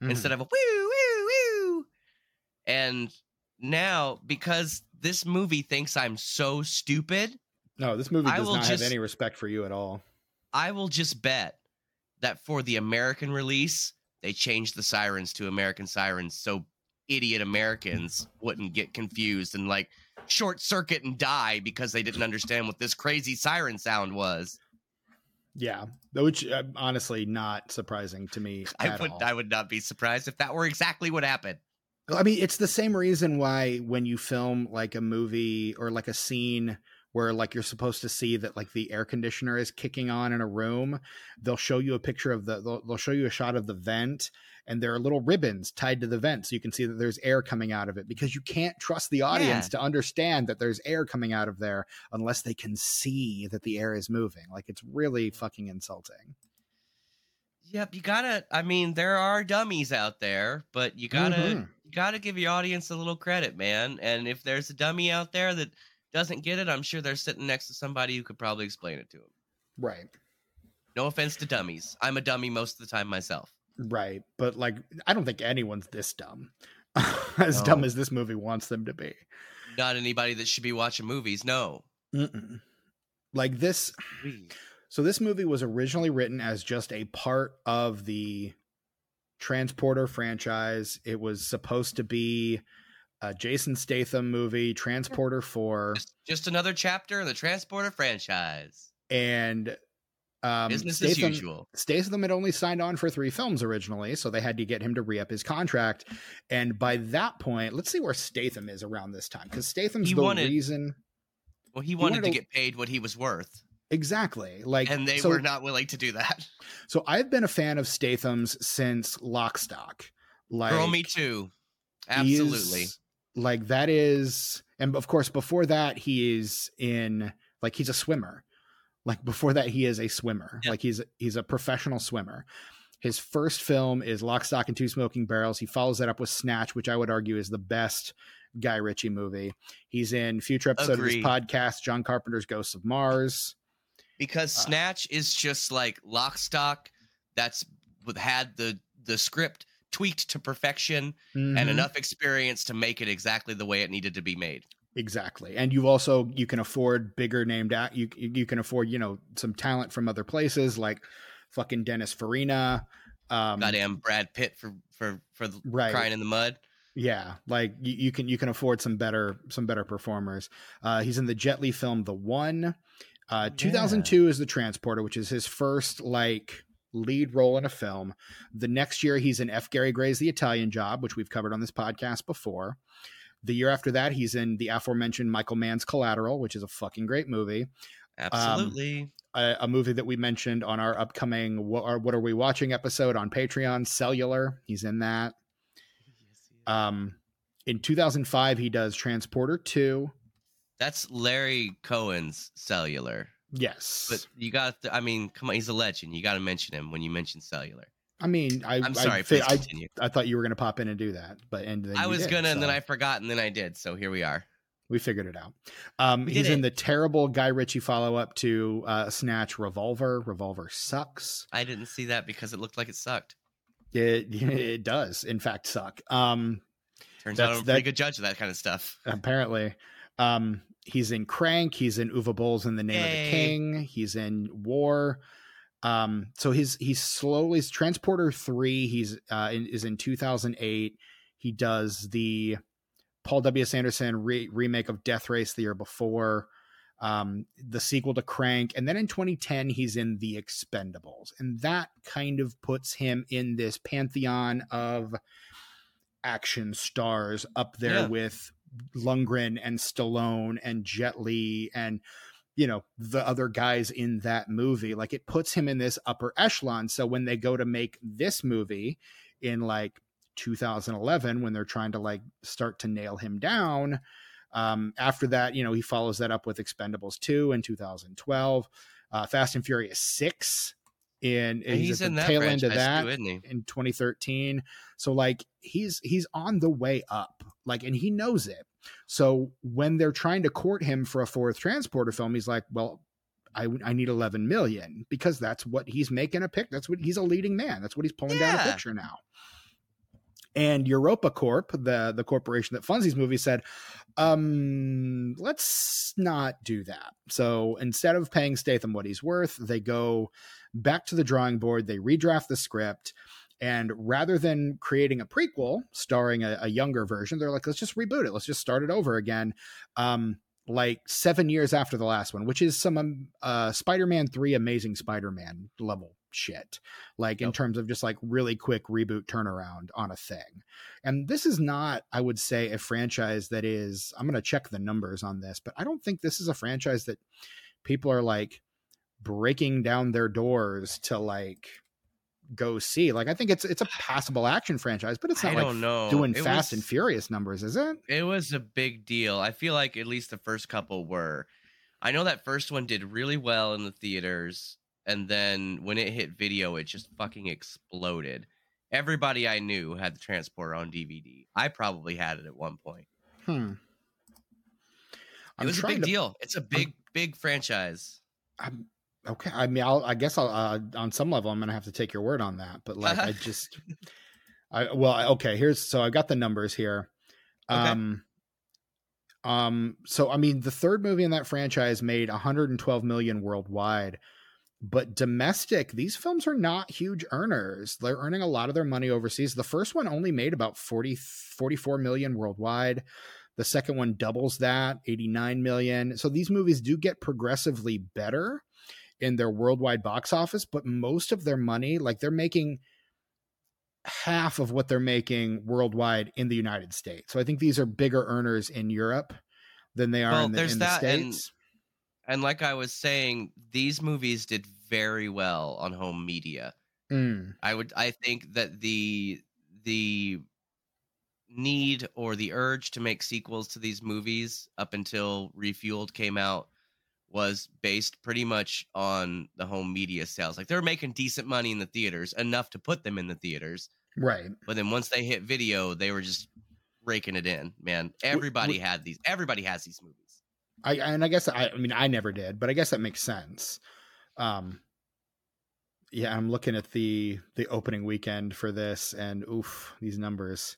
mm. instead of a woo, woo, woo. And now, because this movie thinks I'm so stupid. No, this movie does not just, have any respect for you at all. I will just bet that for the American release, they changed the sirens to American sirens so idiot Americans wouldn't get confused and like short circuit and die because they didn't understand what this crazy siren sound was. Yeah, which uh, honestly not surprising to me. I would all. I would not be surprised if that were exactly what happened. I mean, it's the same reason why when you film like a movie or like a scene where like you're supposed to see that like the air conditioner is kicking on in a room, they'll show you a picture of the they'll, they'll show you a shot of the vent and there are little ribbons tied to the vent so you can see that there's air coming out of it because you can't trust the audience yeah. to understand that there's air coming out of there unless they can see that the air is moving like it's really fucking insulting yep you gotta i mean there are dummies out there but you gotta mm-hmm. you gotta give your audience a little credit man and if there's a dummy out there that doesn't get it i'm sure they're sitting next to somebody who could probably explain it to them right no offense to dummies i'm a dummy most of the time myself Right. But like I don't think anyone's this dumb. as no. dumb as this movie wants them to be. Not anybody that should be watching movies, no. Mm-mm. Like this So this movie was originally written as just a part of the Transporter franchise. It was supposed to be a Jason Statham movie, Transporter 4. Just, just another chapter in the Transporter franchise. And um, Business Statham, as usual. Statham had only signed on for three films originally, so they had to get him to re up his contract. And by that point, let's see where Statham is around this time, because Statham's he the wanted, reason. Well, he wanted, he wanted to, to get paid what he was worth. Exactly. Like, and they so, were not willing to do that. So I've been a fan of Statham's since Lock, Stock. Like, girl, me too. Absolutely. Like that is, and of course, before that, he is in like he's a swimmer like before that, he is a swimmer. Like he's he's a professional swimmer. His first film is Lock, Stock, and Two Smoking Barrels. He follows that up with Snatch, which I would argue is the best Guy Ritchie movie. He's in future episode Agreed. of his podcast, John Carpenter's Ghosts of Mars. Because uh, Snatch is just like Lock, Stock. That's had the the script tweaked to perfection Mhm. and enough experience to make it exactly the way it needed to be made. Exactly. And you also you can afford bigger named act you you can afford, you know, some talent from other places like fucking Dennis Farina. Um Goddamn Brad Pitt for for for Right. crying in the mud. yeah, like you, you can you can afford some better some better performers. Uh he's in the Jet Li film The One. Uh Oh, 2002 is The Transporter, which is his first like lead role in a film. The next year he's in F Gary Gray's The Italian Job, which we've covered on this podcast before. The year after that, he's in the aforementioned Michael Mann's Collateral, which is a fucking great movie. Absolutely. a, a movie that we mentioned on our upcoming what are, what are we watching episode on Patreon, Cellular. He's in that. Um, in 2005, he does Transporter 2. That's Larry Cohen's cellular. Yes. But you got to, I mean, come on, he's a legend. You got to mention him when you mention cellular. I mean, I, I'm sorry, I, I. I thought you were going to pop in and do that, but and then I was did, gonna, and then I forgot, and then I did. So here we are. we figured it out. Um, he's did in the terrible Guy Ritchie follow up to uh, Snatch Revolver. Revolver sucks. I didn't see that because it looked like it sucked. It it does in fact suck. Um, Turns out I'm a that- good judge of that kind of stuff. apparently. Um, he's in Crank. He's in Uwe Boll's in the Name of the King. He's in War. Um, so he's he's slowly Transporter three. He's uh, in, is in two thousand eight. He does the Paul W. S. Anderson re- remake of Death Race the year before. Um, the sequel to Crank, and then in 2010 he's in The Expendables, and that kind of puts him in this pantheon of action stars up there Yeah. with Lundgren and Stallone and Jet Li and you know the other guys in that movie like it puts him in this upper echelon. So when they go to make this movie in like 2011 when they're trying to like start to nail him down um after that you know he follows that up with expendables 2 in 2012 uh fast and furious 6 in And he's, he's in the that tail end of that too, isn't he? in 2013 so like he's he's on the way up like and he knows it so when they're trying to court him for a fourth transporter film he's like well I, I need 11 million because that's what he's making a pick that's what he's a leading man that's what he's pulling down a picture now and Europa Corp, the the corporation that funds these movies, said, um, let's not do that. So instead of paying Statham what he's worth, they go back to the drawing board, they redraft the script, and rather than creating a prequel starring a, a younger version, they're like, let's just reboot it. Let's just start it over again. Um, like seven years after the last one, which is some um, uh, Spider-Man Three, Amazing Spider-Man level shit. Like in terms of just like really quick reboot turnaround on a thing. And this is not, I would say, a franchise that is. I'm going to check the numbers on this, but I don't think this is a franchise that people are like breaking down their doors to like go see. Like I think it's it's a passable action franchise, but it's I not like don't know. doing It Fast was- and Furious numbers, is it? It was a big deal. I feel like at least the first couple were. I know that first one did really well in the theaters, and then when it hit video, it just fucking exploded. Everybody I knew had the transporter on DVD. I probably had it at one point. Hmm. It was a big to- deal. It's a big, big franchise. I'm okay. I mean, I'll, I guess I'll, uh, on some level, I'm gonna have to take your word on that. But like, I just, I well, okay. Here's so I've got the numbers here. Okay. Um, um. So I mean, the third movie in that franchise made 112 million worldwide, but domestic, these films are not huge earners. They're earning a lot of their money overseas. The first one only made about 40, 44 million worldwide. The second one doubles that, 89 million. So these movies do get progressively better in their worldwide box office, but most of their money, like they're making half of what they're making worldwide in the United States. So I think these are bigger earners in Europe than they are Well, in the, there's in the that, and- States. And like I was saying, these movies did very well on home media. Mm, I would I think that the the need or the urge to make sequels to these movies up until Refueled came out was based pretty much on the home media sales. Like they're making decent money in the theaters, enough to put them in the theaters. right. But then once they hit video, they were just raking it in. Man, everybody w- had these. Everybody has these movies. I and I guess I, I mean I never did, but I guess that makes sense. Um yeah, I'm looking at the the opening weekend for this, and oof, these numbers,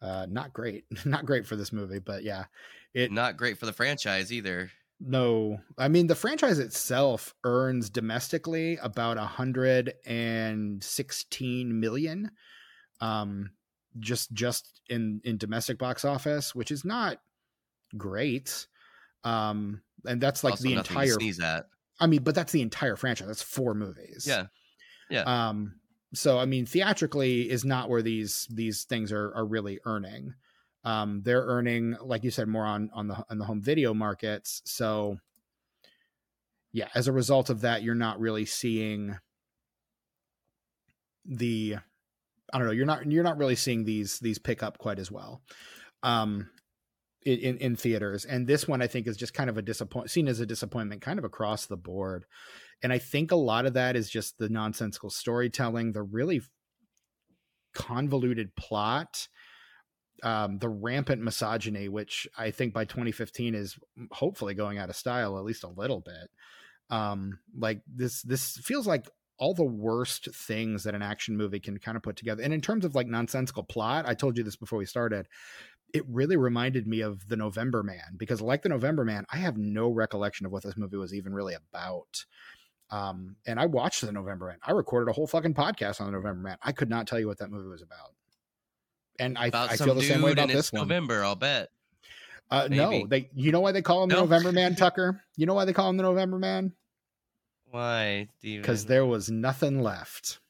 uh, not great, not great for this movie. But yeah, it not great for the franchise either. No, I mean the franchise itself earns domestically about a hundred and sixteen million, um, just just in in domestic box office, which is not great. Um, and that's like Also the entire. I mean, but that's the entire franchise. That's four movies. Yeah. Yeah. Um. So I mean, theatrically is not where these these things are are really earning. Um, they're earning, like you said, more on on the on the home video markets. So, yeah, as a result of that, you're not really seeing the, I don't know, you're not you're not really seeing these these pick up quite as well, um, in in, theaters. And this one, I think, is just kind of a disappoint seen as a disappointment, kind of across the board. And I think a lot of that is just the nonsensical storytelling, the really convoluted plot um, the rampant misogyny, which I think by 2015 is hopefully going out of style at least a little bit. Um, like this, this feels like all the worst things that an action movie can kind of put together. And in terms of like nonsensical plot, I told you this before we started. It really reminded me of the November Man because, like the November Man, I have no recollection of what this movie was even really about. Um, and I watched the November Man. I recorded a whole fucking podcast on the November Man. I could not tell you what that movie was about and I, I feel the same way about this one. November, I'll bet. Uh, no, they. You know why they call him the November Man, Tucker? You know why they call him the November Man? Why, Because there was nothing left.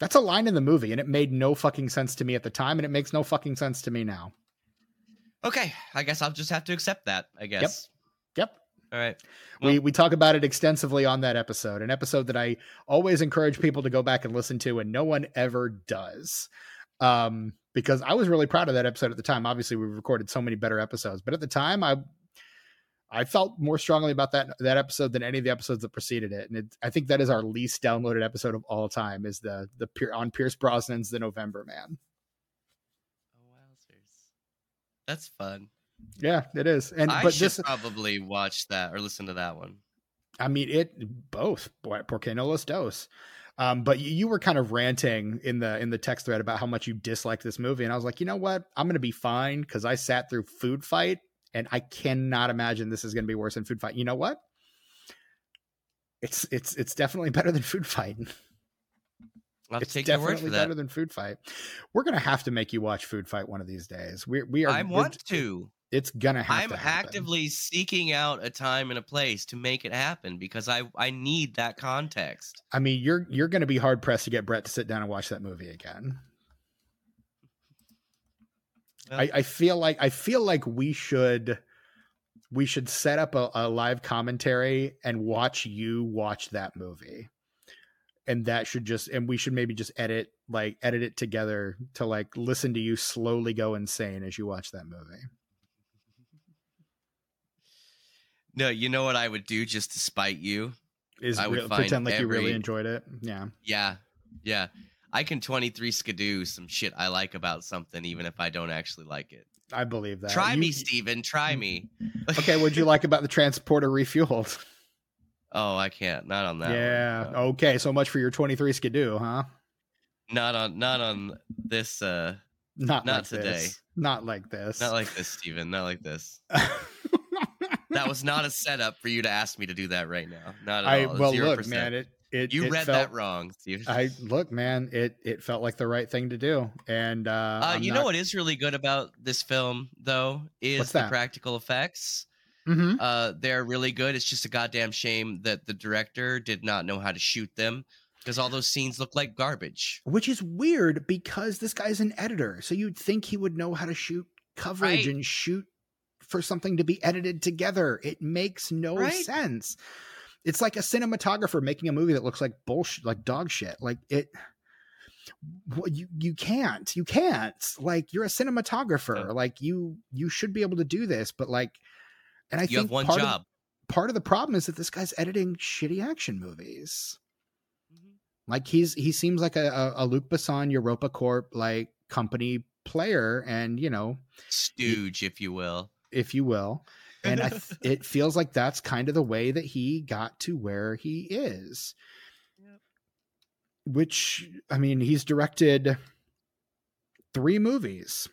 That's a line in the movie, and it made no fucking sense to me at the time, and it makes no fucking sense to me now. Okay, I guess I'll just have to accept that. I guess. Yep. All right. we Well- we talk about it extensively on that episode, an episode that I always encourage people to go back and listen to, and no one ever does. Um, because I was really proud of that episode at the time. Obviously, we recorded so many better episodes, but at the time, I I felt more strongly about that that episode than any of the episodes that preceded it, and it, I think that is our least downloaded episode of all time. Is the the on Pierce Brosnan's The November Man? Oh, wowzers. That's fun. Yeah, it is. And I but should this, probably watch that or listen to that one. I mean, it both. Boy, Porque no los dos. Um, but you, you were kind of ranting in the in the text thread about how much you disliked this movie, and I was like, you know what? I'm going to be fine because I sat through Food Fight, and I cannot imagine this is going to be worse than Food Fight. You know what? It's it's it's definitely better than Food Fight. I'll It's to take your word definitely for that. better than Food Fight. We're going to have to make you watch Food Fight one of these days. We we are. I want to. It's gonna have I'm to happen. actively seeking out a time and a place to make it happen because I I need that context. I mean, you're you're going to be hard pressed to get Brett to sit down and watch that movie again. Well, I, I feel like I feel like we should we should set up a, a live commentary and watch you watch that movie. And that should just and we should maybe just edit like edit it together to like listen to you slowly go insane as you watch that movie. No, you know what I would do just to spite you? Is I would find pretend like you really enjoyed it. Yeah. Yeah, yeah. I can 23 skidoo some shit I like about something, even if I don't actually like it. I believe that. Try You- me, Stephen. Try me. Okay, what'd you like about the transporter refueled? Oh, I can't. Not on that. one, yeah. no. Okay, so much for your 23 skidoo, huh? Not on. Not on this. Uh, Not, Not like today. This. Not like this. not like this, Stephen. Not like this. That was not a setup for you to ask me to do that right now. Not at I all. well 0%. look, man, it it you it read felt, that wrong. I look, man, it it felt like the right thing to do, and uh, Uh, you not- know what is really good about this film, though, is the practical effects. Mhm. Uh, they're really good. It's just a goddamn shame that the director did not know how to shoot them because all those scenes look like garbage. Which is weird because this guy's an editor, so you'd think he would know how to shoot coverage Right. and shoot for something to be edited together. It makes no Right. sense. It's like a cinematographer making a movie that looks like bullshit, like dog shit. Like it. You you can't you can't like you're a cinematographer No. like you you should be able to do this but like and I you think have one part of- job. part of the problem is that this guy's editing shitty action movies. Mhm. Like he's he seems like a, a, a Luc Besson Europa Corp like company player, and you know, Stooge, if you will. If you will, and th- it feels like that's kind of the way that he got to where he is. Yep. Which I mean, he's directed three movies.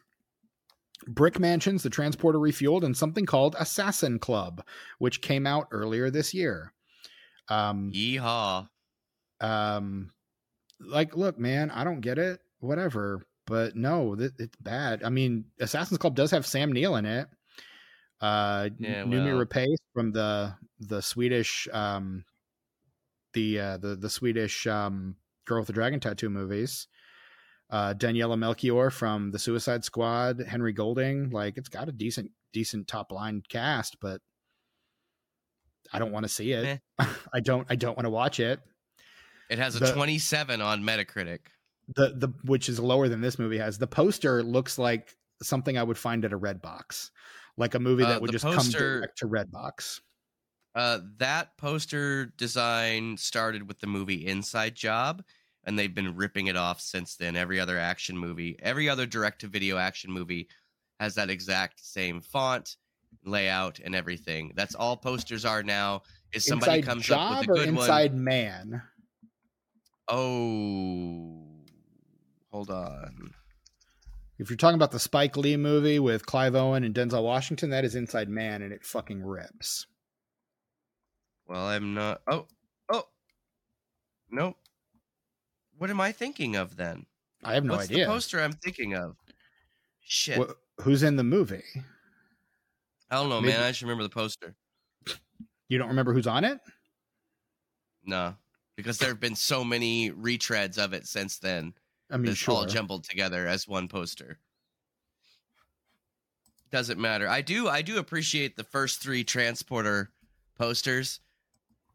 Brick Mansions, The Transporter Refueled, and something called Assassin Club, which came out earlier this year. Um, Yeehaw. Um, like, look, man, I don't get it. Whatever, but no, th- it's bad. I mean, Assassin's Club does have Sam Neill in it. Uh, yeah, well. Noomi Rapace from the the Swedish um the uh the the Swedish um girl with the dragon tattoo movies. Uh, Daniela Melchior from the Suicide Squad, Henry Golding. Like, it's got a decent decent top line cast, but I don't want to see it. Eh. I don't. I don't want to watch it. It has a the, 27 on Metacritic. The the which is lower than this movie has. The poster looks like something I would find at a Redbox, like a movie that uh, would just poster, come direct to Redbox. Uh, that poster design started with the movie Inside Job, and they've been ripping it off since then. Every other action movie, every other direct to video action movie has that exact same font, layout, and everything. That's all posters are now. Is somebody inside comes job up with a good or inside one. man? Oh, hold on. If you're talking about the Spike Lee movie with Clive Owen and Denzel Washington, that is Inside Man, and it fucking rips. Well, I'm not. Oh, oh, nope. What am I thinking of then? I have no What's idea. The poster I'm thinking of. Shit. What, who's in the movie? I don't know, Maybe. man. I just remember the poster. You don't remember who's on it? No because there have been so many retreads of it since then. I mean, sure. all jumbled together as one poster. Doesn't matter. I do. I do appreciate the first three transporter posters,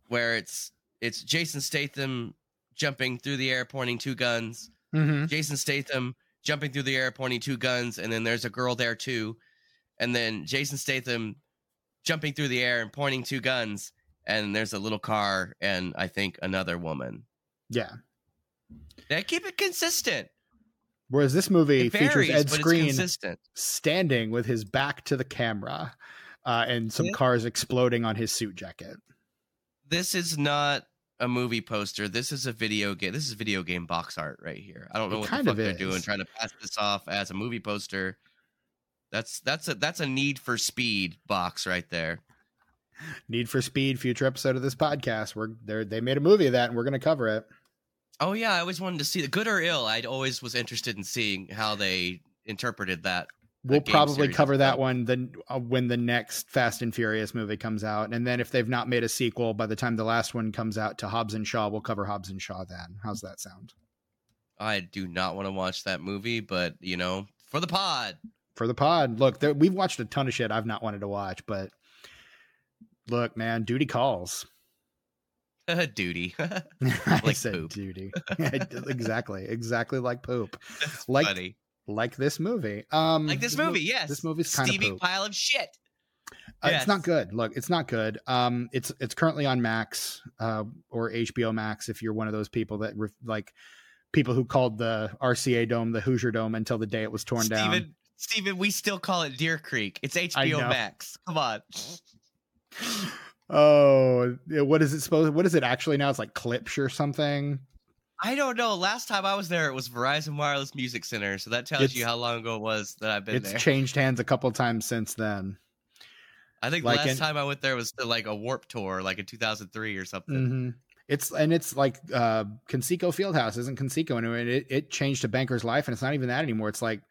where it's it's Jason Statham jumping through the air pointing two guns. Mm-hmm. Jason Statham jumping through the air pointing two guns, and then there's a girl there too, and then Jason Statham jumping through the air and pointing two guns, and there's a little car and I think another woman. Yeah. They keep it consistent. Whereas this movie varies, features Ed Skrein standing with his back to the camera uh, and some yeah. cars exploding on his suit jacket. This is not a movie poster. This is a video game. This is video game box art right here. I don't know it what the fuck they're doing, trying to pass this off as a movie poster. That's that's a that's a need for speed box right there. Need for Speed, future episode of this podcast. We're they they made a movie of that, and we're going to cover it. Oh yeah, I always wanted to see the good or ill. I always was interested in seeing how they interpreted that. We'll probably cover that one then uh, when the next Fast and Furious movie comes out, and then if they've not made a sequel by the time the last one comes out to Hobbs and Shaw, we'll cover Hobbs and Shaw then. How's that sound? I do not want to watch that movie, but you know, for the pod. For the pod. Look, there, we've watched a ton of shit I've not wanted to watch, but look, man, duty calls. duty. like I said poop. duty. exactly. Exactly like poop. That's like funny. like this movie. Um like this movie, yes. This movie's kind Steamy of pile of shit. Uh, yes. It's not good. Look, it's not good. Um, it's it's currently on Max uh, or HBO Max. If you're one of those people that re- like people who called the RCA Dome the Hoosier Dome until the day it was torn Stephen, down. Stephen, we still call it Deer Creek. It's HBO Max. Come on oh, what is it supposed? What is it actually now? It's like Klipsch or something. I don't know. Last time I was there, it was Verizon Wireless Music Center, so that tells it's, you how long ago it was that I've been it's there. It's changed hands a couple times since then. I think like last in, time I went there was to like a Warp Tour, like in 2003 or something. Mm-hmm. It's and it's like uh Conseco Fieldhouse isn't Conseco anymore. It, it changed to Banker's Life, and it's not even that anymore. It's like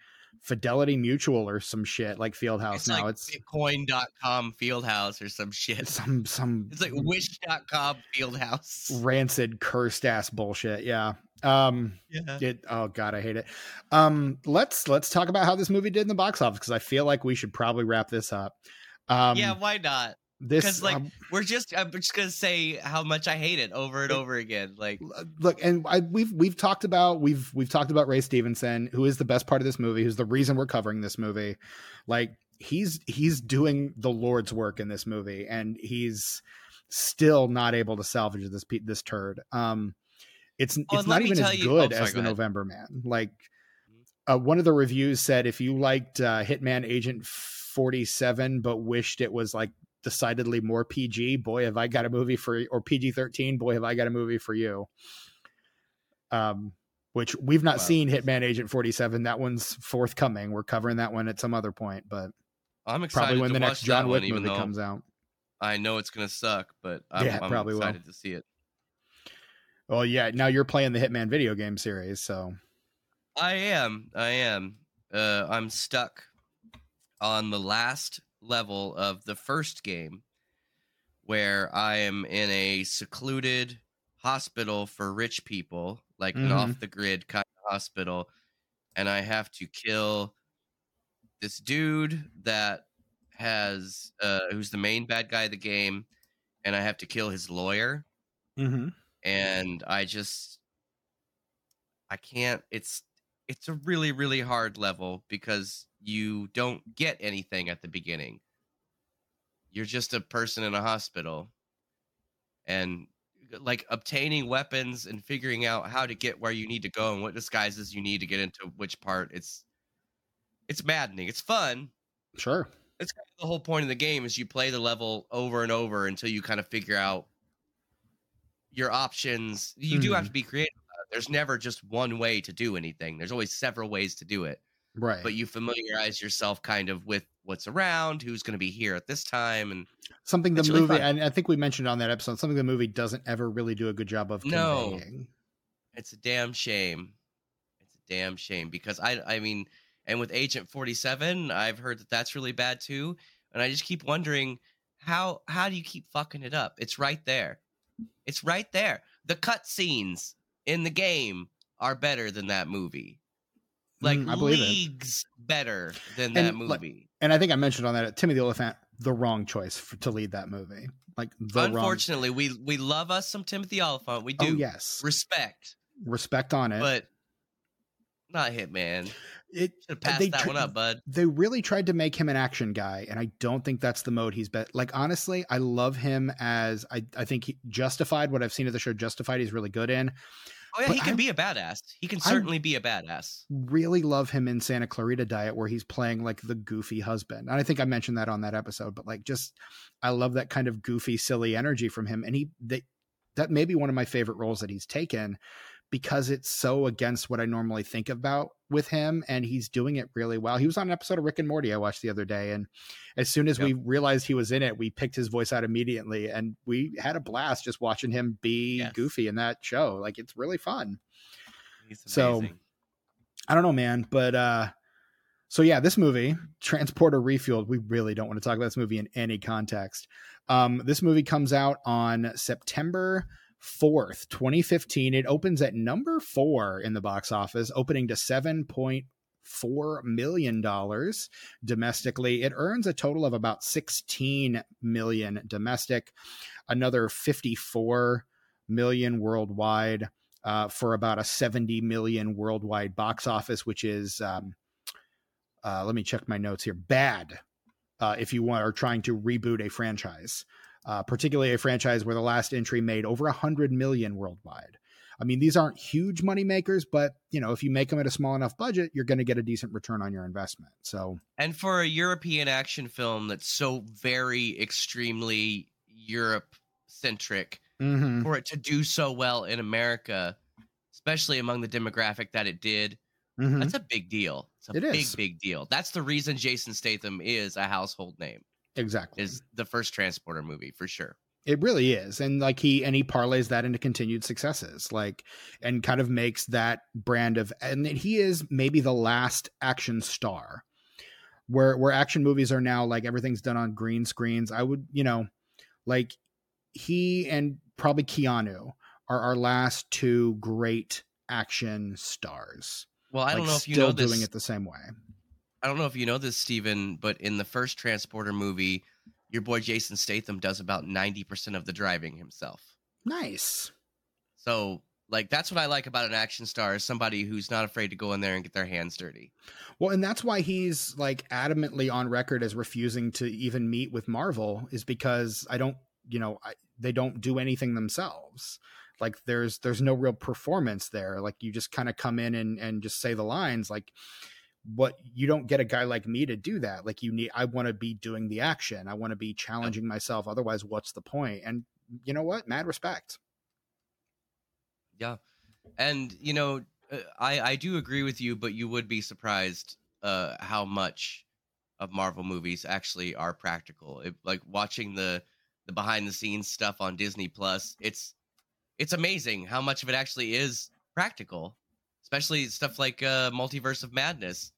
Fidelity Mutual or some shit like Fieldhouse it's now. Like it's Bitcoin.com Fieldhouse or some shit. Some some It's like Wish.com Fieldhouse. Rancid cursed ass bullshit. Yeah. Um yeah. it oh god, I hate it. Um let's let's talk about how this movie did in the box office because I feel like we should probably wrap this up. Um Yeah, why not? This like um, we're just i'm just gonna say how much i hate it over and over again like look and I, we've we've talked about we've we've talked about ray stevenson who is the best part of this movie who's the reason we're covering this movie. Like he's he's doing the lord's work in this movie and he's still not able to salvage this this turd. Um it's oh, it's not even as you, good oh, sorry, as the november man. Like uh, one of the reviews said if you liked uh, hitman agent 47 but wished it was like decidedly more PG, boy have I got a movie for you, or PG-13, boy have I got a movie for you. Um which we've not wow. seen Hitman Agent 47. That one's forthcoming. We're covering that one at some other point, but I'm excited probably when the next John Wick movie comes out. I know it's gonna suck, but I'm, yeah, I'm probably excited will. to see it. Well, yeah. Now you're playing the Hitman video game series, so I am. I am. Uh, I'm stuck on the last level of the first game, where I am in a secluded hospital for rich people, like mm-hmm. an off the grid kind of hospital, and I have to kill this dude that has uh, who's the main bad guy of the game, and I have to kill his lawyer. Mm-hmm. And I just I can't. It's it's a really really hard level because you don't get anything at the beginning. You're just a person in a hospital, and like obtaining weapons and figuring out how to get where you need to go and what disguises you need to get into which part. It's it's maddening. It's fun. Sure that's kind of the whole point of the game is you play the level over and over until you kind of figure out your options. You mm. do have to mm-hmm. be creative. There's never just one way to do anything. There's always several ways to do it. Right. But you familiarize yourself kind of with what's around, who's going to be here at this time, and something the movie. Really and I think we mentioned on that episode something the movie doesn't ever really do a good job of conveying. No, it's a damn shame. It's a damn shame because I, I mean, and with Agent 47, I've heard that that's really bad too. And I just keep wondering how how do you keep fucking it up? It's right there. It's right there. The cut scenes in the game are better than that movie. Like mm, leagues it. better than and, that movie. Like, and I think I mentioned on that Timmy the Elephant, the wrong choice for, to lead that movie. Like unfortunately, wrong... we we love us some Timothy Olyphant. We oh, do. Oh, yes, respect, respect on it, but not Hitman. It should pass that tr- one up, bud. They really tried to make him an action guy, and I don't think that's the mode he's bet. Like honestly, I love him as I. I think he, Justified. What I've seen of the show, Justified, he's really good in. Oh yeah, but he can I, be a badass. He can certainly I be a badass. Really love him in Santa Clarita Diet, where he's playing like the goofy husband. And I think I mentioned that on that episode. But like, just I love that kind of goofy, silly energy from him. And he they, that may be one of my favorite roles that he's taken because it's so against what I normally think about with him and he's doing it really well. He was on an episode of Rick and Morty I watched the other day and as soon as yep. we realized he was in it, we picked his voice out immediately and we had a blast just watching him be yes. goofy in that show. Like it's really fun. So I don't know, man, but uh so yeah, this movie, Transporter Refueled, we really don't want to talk about this movie in any context. Um, this movie comes out on September 4th, 2015. It opens at number four in the box office, opening to $7.4 million domestically. It earns a total of about 16 million domestic, another 54 million worldwide. Uh, for about a 70 million worldwide box office, which is, um, uh, let me check my notes here, bad uh, if you want, are trying to reboot a franchise uh, particularly a franchise where the last entry made over a hundred million worldwide. I mean, these aren't huge money makers, but you know, if you make them at a small enough budget, you're going to get a decent return on your investment. So, and for a European action film that's so very extremely Europe centric, mm-hmm. for it to do so well in America, especially among the demographic that it did, mm-hmm. that's a big deal. It's a it big, is. big deal. That's the reason Jason Statham is a household name. Exactly. Is the first transporter movie for sure. It really is. And like he and he parlays that into continued successes. Like and kind of makes that brand of and he is maybe the last action star. Where where action movies are now like everything's done on green screens. I would, you know, like he and probably Keanu are our last two great action stars. Well, I don't know if you know this, doing it the same way. I don't know if you know this, Stephen, but in the first Transporter movie, your boy Jason Statham does about 90% of the driving himself. Nice. So, like, that's what I like about an action star is somebody who's not afraid to go in there and get their hands dirty. Well, and that's why he's like adamantly on record as refusing to even meet with Marvel is because I don't, you know, I, they don't do anything themselves. Like there's there's no real performance there. Like you just kind of come in and and just say the lines like what you don't get a guy like me to do that. Like you need, I want to be doing the action. I want to be challenging myself. Otherwise, what's the point? And you know what? Mad respect. Yeah, and you know, uh, I I do agree with you, but you would be surprised uh how much of Marvel movies actually are practical. It, like watching the the behind the scenes stuff on Disney Plus, it's it's amazing how much of it actually is practical, especially stuff like uh, Multiverse of Madness.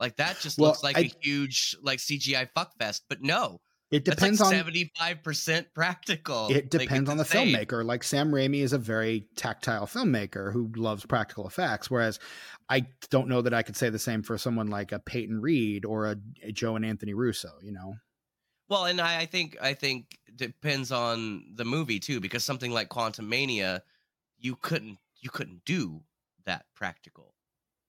Like that just well, looks like I, a huge like CGI fuckfest, but no, it depends like on seventy five percent practical. It depends like, on the insane. filmmaker. Like Sam Raimi is a very tactile filmmaker who loves practical effects, whereas I don't know that I could say the same for someone like a Peyton Reed or a, a Joe and Anthony Russo. You know. Well, and I, I think I think depends on the movie too, because something like Quantumania, you couldn't you couldn't do that practical.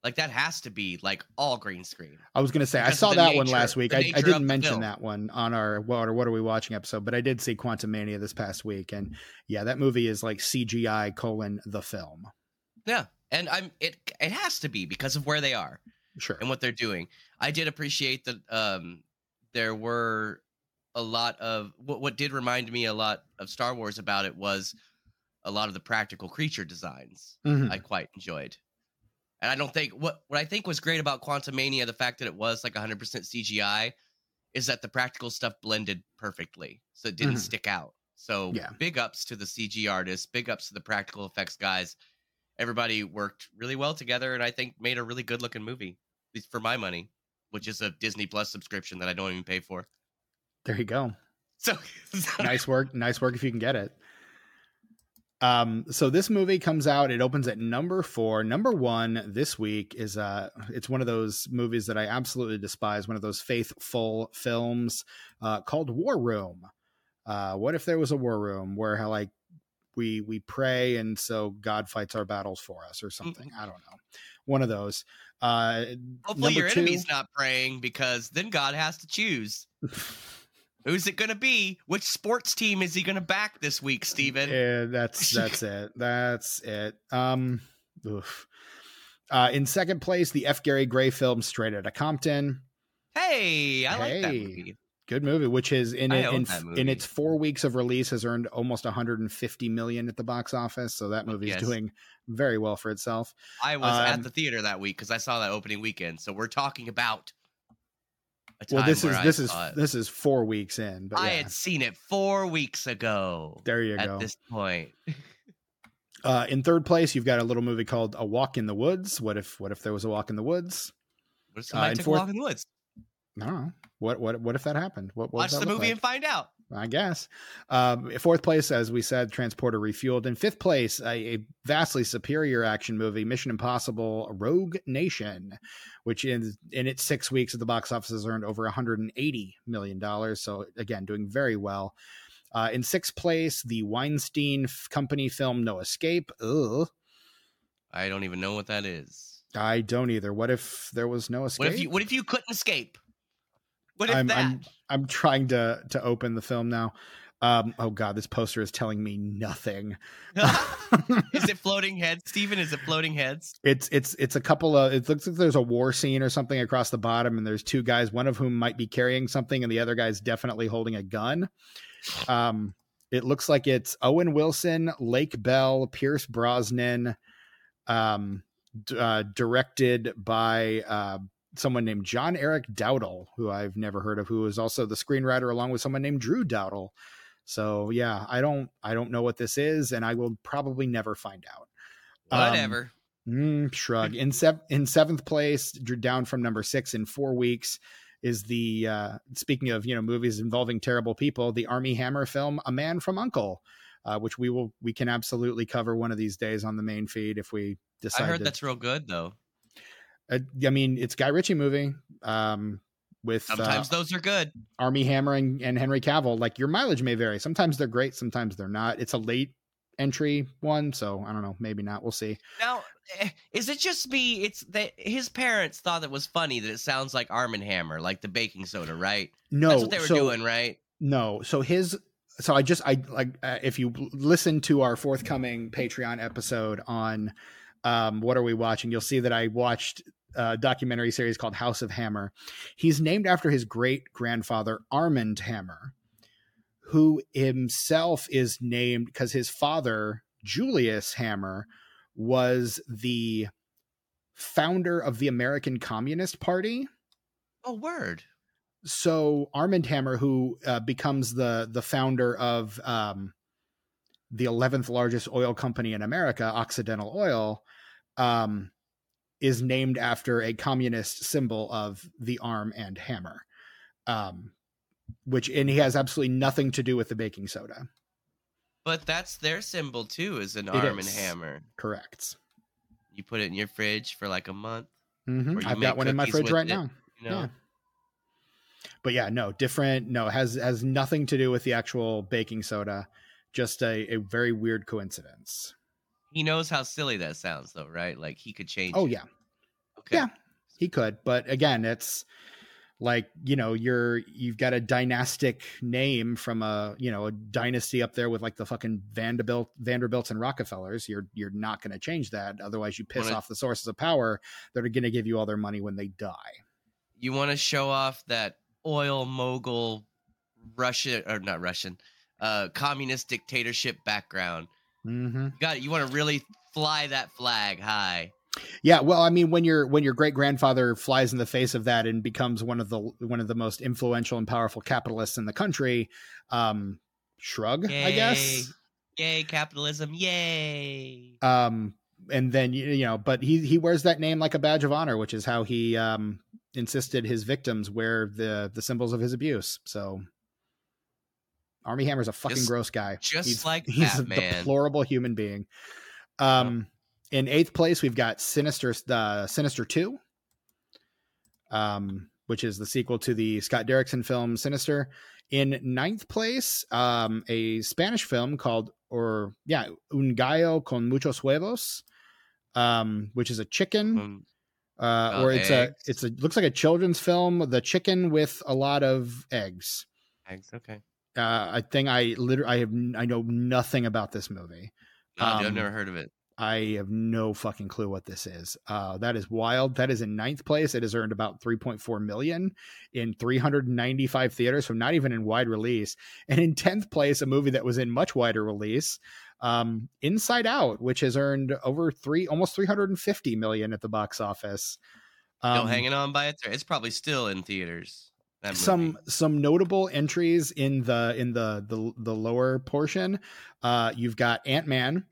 Like that has to be like all green screen. I was gonna say I saw that nature, one last week. I, I, didn't mention that one on our what or what are we watching episode, but I did see Quantumania this past week, and yeah, that movie is like CGI colon the film. Yeah, and I'm it. It has to be because of where they are, sure, and what they're doing. I did appreciate that. Um, there were a lot of what, what did remind me a lot of Star Wars about it was a lot of the practical creature designs. Mm-hmm. I quite enjoyed. And I don't think what what I think was great about Quantumania, the fact that it was like 100% CGI, is that the practical stuff blended perfectly, so it didn't mm-hmm. stick out. So yeah. big ups to the CG artists, big ups to the practical effects guys. Everybody worked really well together, and I think made a really good looking movie, at least for my money, which is a Disney Plus subscription that I don't even pay for. There you go. So, so nice work, nice work if you can get it. Um, so this movie comes out. It opens at number four. Number one this week is uh, it's one of those movies that I absolutely despise. One of those faithful films uh, called War Room. Uh, what if there was a war room where like we we pray and so God fights our battles for us or something? I don't know. One of those. Uh, Hopefully your two, enemy's not praying because then God has to choose. Who's it going to be? Which sports team is he going to back this week, Stephen? Yeah, that's that's it. That's it. Um, oof. Uh, in second place, the F. Gary Gray film Straight Outta Compton. Hey, I hey, like that movie. Good movie, which is in it, in, in, its four weeks of release has earned almost 150 million at the box office. So that movie is yes. doing very well for itself. I was um, at the theater that week because I saw that opening weekend. So we're talking about well, this is this is this is four weeks in. But yeah. I had seen it four weeks ago. There you at go. At this point. uh, in third place, you've got a little movie called A Walk in the Woods. What if what if there was a walk in the woods? What if somebody uh, took fourth, a walk in the woods? I. What what what if that happened? What, what watch the movie like? and find out. I guess. Um, fourth place, as we said, Transporter Refueled. In fifth place, a, a, vastly superior action movie, Mission Impossible Rogue Nation, which in, in its six weeks at the box office has earned over $180 million. So, again, doing very well. Uh, in sixth place, the Weinstein Company film No Escape. Ugh. I don't even know what that is. I don't either. What if there was no escape? What if you, what if you couldn't escape? What if I'm, that? I'm, I'm trying to to open the film now. Um, oh god, this poster is telling me nothing. is it floating heads, Stephen? Is it floating heads? It's it's it's a couple of. It looks like there's a war scene or something across the bottom, and there's two guys, one of whom might be carrying something, and the other guy's definitely holding a gun. Um, it looks like it's Owen Wilson, Lake Bell, Pierce Brosnan, um, uh, directed by uh, someone named John Eric Dowdle, who I've never heard of, who is also the screenwriter along with someone named Drew Dowdle. So yeah, I don't I don't know what this is, and I will probably never find out. Whatever. Um, mm, shrug. In sev- in seventh place, down from number six in four weeks, is the uh, speaking of you know movies involving terrible people, the Armie Hammer film A Man from Uncle, uh, which we will we can absolutely cover one of these days on the main feed if we decide. I heard to, that's real good though. I, I mean, it's Guy Ritchie movie. Um, with sometimes uh, those are good. Armie Hammer and, and Henry Cavill. Like your mileage may vary. Sometimes they're great. Sometimes they're not. It's a late entry one, so I don't know. Maybe not. We'll see. Now, eh, is it just me? It's that his parents thought it was funny that it sounds like Arm and Hammer, like the baking soda, right? No, that's what they were so, doing, right? No. So his. So I just I like uh, if you listen to our forthcoming Patreon episode on um, what are we watching, you'll see that I watched uh, documentary series called House of Hammer. He's named after his great grandfather Armand Hammer, who himself is named because his father Julius Hammer was the founder of the American Communist Party. Oh, word. So Armand Hammer, who uh, becomes the the founder of um, the eleventh largest oil company in America, Occidental Oil, um, is named after a communist symbol of the arm and hammer, um, which and he has absolutely nothing to do with the baking soda. But that's their symbol too, is an It arm and hammer. Correct. You put it in your fridge for like a month. hmm I've got one in my fridge right it, now. You know? Yeah. But yeah, no, different. No, has has nothing to do with the actual baking soda. Just a, a very weird coincidence. He knows how silly that sounds, though, right? Like he could change. Oh it. yeah, Okay. yeah. he could, but again, it's like you know you're you've got a dynastic name from a you know a dynasty up there with like the fucking Vanderbilt Vanderbilts and Rockefellers. You're you're not going to change that. Otherwise, you piss Wanna- off the sources of power that are going to give you all their money when they die. You want to show off that oil mogul, Russian or not Russian, uh, communist dictatorship background. Mm-hmm. Got it. You want to really fly that flag high. Yeah, well, I mean, when your when your great grandfather flies in the face of that and becomes one of the one of the most influential and powerful capitalists in the country, um, shrug, I guess. Yay, capitalism! Yay! Um, and then you, you know, but he he wears that name like a badge of honor, which is how he um insisted his victims wear the the symbols of his abuse. So. Armie Hammer's a fucking Just- gross guy. just he's, like he's that, a man. deplorable human being. Um, in eighth place, we've got Sinister, uh, Sinister Two, um, which is the sequel to the Scott Derrickson film Sinister. In ninth place, um, a Spanish film called, or yeah, Un gallo con muchos huevos, um, which is a chicken, Um, uh, or it's eggs. a, it's a looks like a children's film. The chicken with a lot of eggs. thanks. Okay. Uh, I think I literally, I have, I know nothing about this movie. No, dude, I've Um, never heard of it. I have no fucking clue what this is. Uh, that is wild. That is in ninth place. It has earned about 3.4 million in 395 theaters, so not even in wide release. And in 10th place, a movie that was in much wider release, um, Inside Out, which has earned over three, almost 350 million at the box office. Still Um, hanging on by it. It's probably still in theaters. Some some notable entries in the in the the, the lower portion. Uh you've got ant-man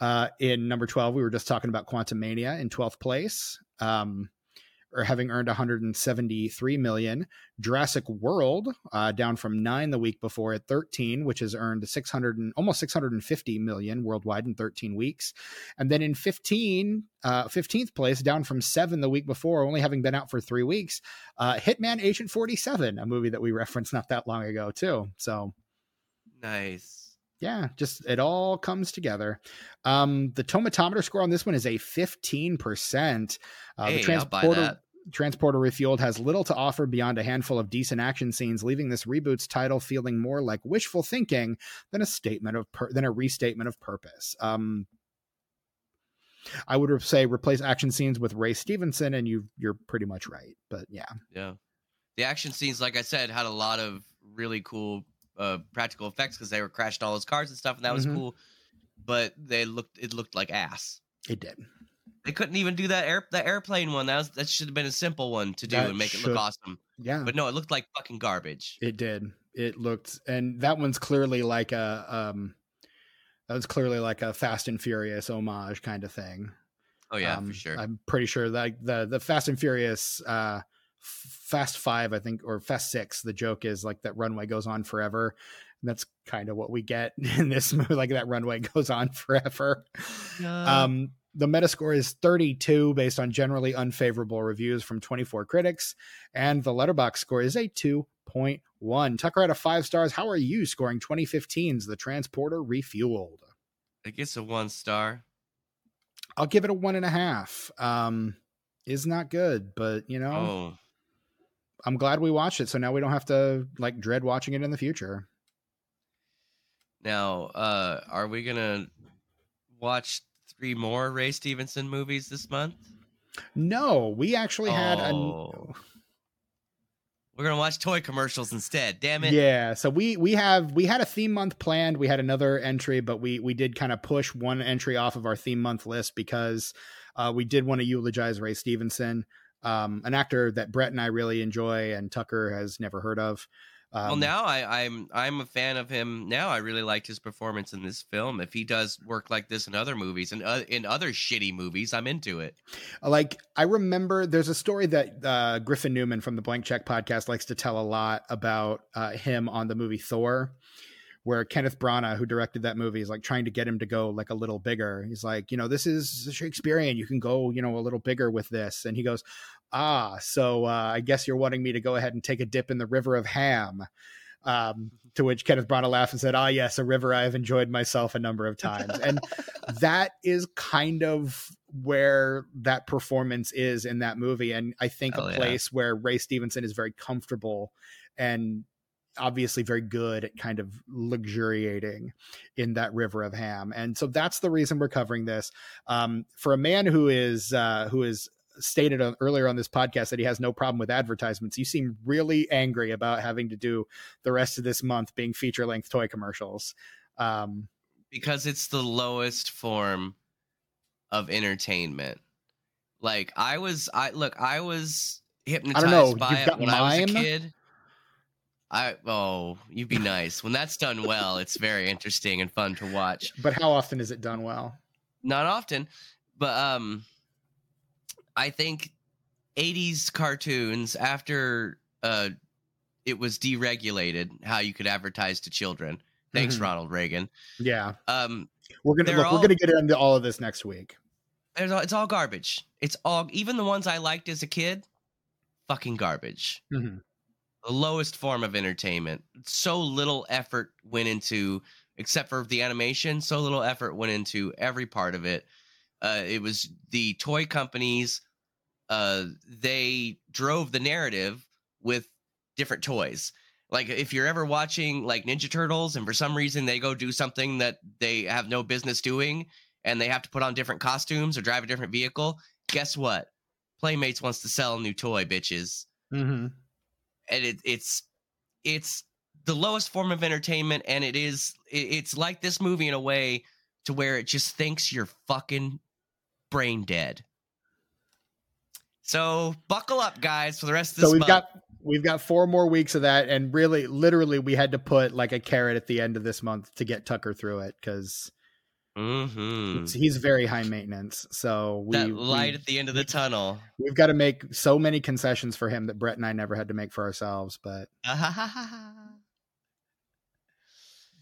uh in number 12 we were just talking about quantumania in 12th place. Um or having earned 173 million jurassic world uh down from 9 the week before at 13 which has earned 600 and almost 650 million worldwide in 13 weeks and then in 15 uh 15th place down from 7 the week before only having been out for 3 weeks uh, Hitman Agent 47, a movie that we referenced not that long ago, too. So, nice. Yeah, just it all comes together. Um, the tomatometer score on this one is a 15%. Uh, hey, the transporter. Transporter Refueled has little to offer beyond a handful of decent action scenes, leaving this reboot's title feeling more like wishful thinking than a statement of pur- than a restatement of purpose. Um, I would re- say replace action scenes with Ray Stevenson, and you you're pretty much right. But yeah, Yeah. The action scenes, like I said, had a lot of really cool uh, practical effects because they were crashing all those cars and stuff, and that was Mhm. cool. But they looked, it looked like ass. it did. They couldn't even do that air, the airplane one. That was that should have been a simple one to do That and make it look awesome. Yeah, But no, it looked like fucking garbage. It did. It looked, and that one's clearly like a, um, that was clearly like a Fast and Furious homage kind of thing. Oh yeah, Um, for sure. I'm pretty sure that the the Fast and Furious, uh, Fast Five, I think, or Fast Six. The joke is like that runway goes on forever. And that's kind of what we get in this movie. Like that runway goes on forever. Yeah. Um, the Metascore is 32 based on generally unfavorable reviews from 24 critics, and the Letterboxd score is a 2.1. Tucker out of five stars. How are you scoring 2015's The Transporter Refueled? it gets a one star. I'll give it a one and a half. Um, is not good, but you know, Oh, I'm glad we watched it, so now we don't have to like dread watching it in the future. now, uh, are we gonna watch three more Ray Stevenson movies this month? No, we actually had a Oh. We're gonna watch toy commercials instead. Damn it. Yeah, so we we have we had a theme month planned. We had another entry, but we we did kind of push one entry off of our theme month list because uh, we did want to eulogize Ray Stevenson, um, an actor that Brett and I really enjoy, and Tucker has never heard of. Um, well, now I, I'm I'm a fan of him. Now I really liked his performance in this film. If he does work like this in other movies and uh, in other shitty movies, I'm into it. like I remember there's a story that uh, Griffin Newman from the Blank Check podcast likes to tell a lot about uh, him on the movie Thor, where Kenneth Branagh, who directed that movie, is like trying to get him to go like a little bigger. He's like, you know, this is Shakespearean. You can go, you know, a little bigger with this. And he goes, ah, so uh, I guess you're wanting me to go ahead and take a dip in the river of Ham. Um, to which Kenneth Branagh laughed and said, "Ah, yes, a river I have enjoyed myself a number of times." And that is kind of where that performance is in that movie, and I think Hell a yeah. place where Ray Stevenson is very comfortable and obviously very good at kind of luxuriating in that river of ham and so that's the reason we're covering this um, for a man who is uh, who is stated on, earlier on this podcast that he has no problem with advertisements you seem really angry about having to do the rest of this month being feature length toy commercials um, because it's the lowest form of entertainment. Like I was, I look, I was hypnotized by it when I was a kid. I oh, you'd be nice when that's done well. It's very interesting and fun to watch. but how often is it done well Not often, but um, I think '80s cartoons after uh, it was deregulated how you could advertise to children. Thanks, Mhm. Ronald Reagan. yeah Um, we're gonna look, we're gonna get into all of this next week It's all, it's all garbage. It's all even the ones I liked as a kid, fucking garbage. Mhm. The lowest form of entertainment. So little effort went into, except for the animation. So little effort went into every part of it. Uh, it was the toy companies. Uh, they drove the narrative with different toys. Like if you're ever watching like Ninja Turtles, and for some reason they go do something that they have no business doing, and they have to put on different costumes or drive a different vehicle. Guess what? Playmates wants to sell a new toy, bitches Mhm. And it, it's it's the lowest form of entertainment and it is it, it's like this movie in a way to where it just thinks you're fucking brain dead so buckle up guys for the rest of this so we've month. got we've got four more weeks of that and really literally we had to put like a carrot at the end of this month to get tucker through it because Mhm. he's very high maintenance so we, that light we at the end of the tunnel. we've got to make so many concessions for him that brett and i never had to make for ourselves but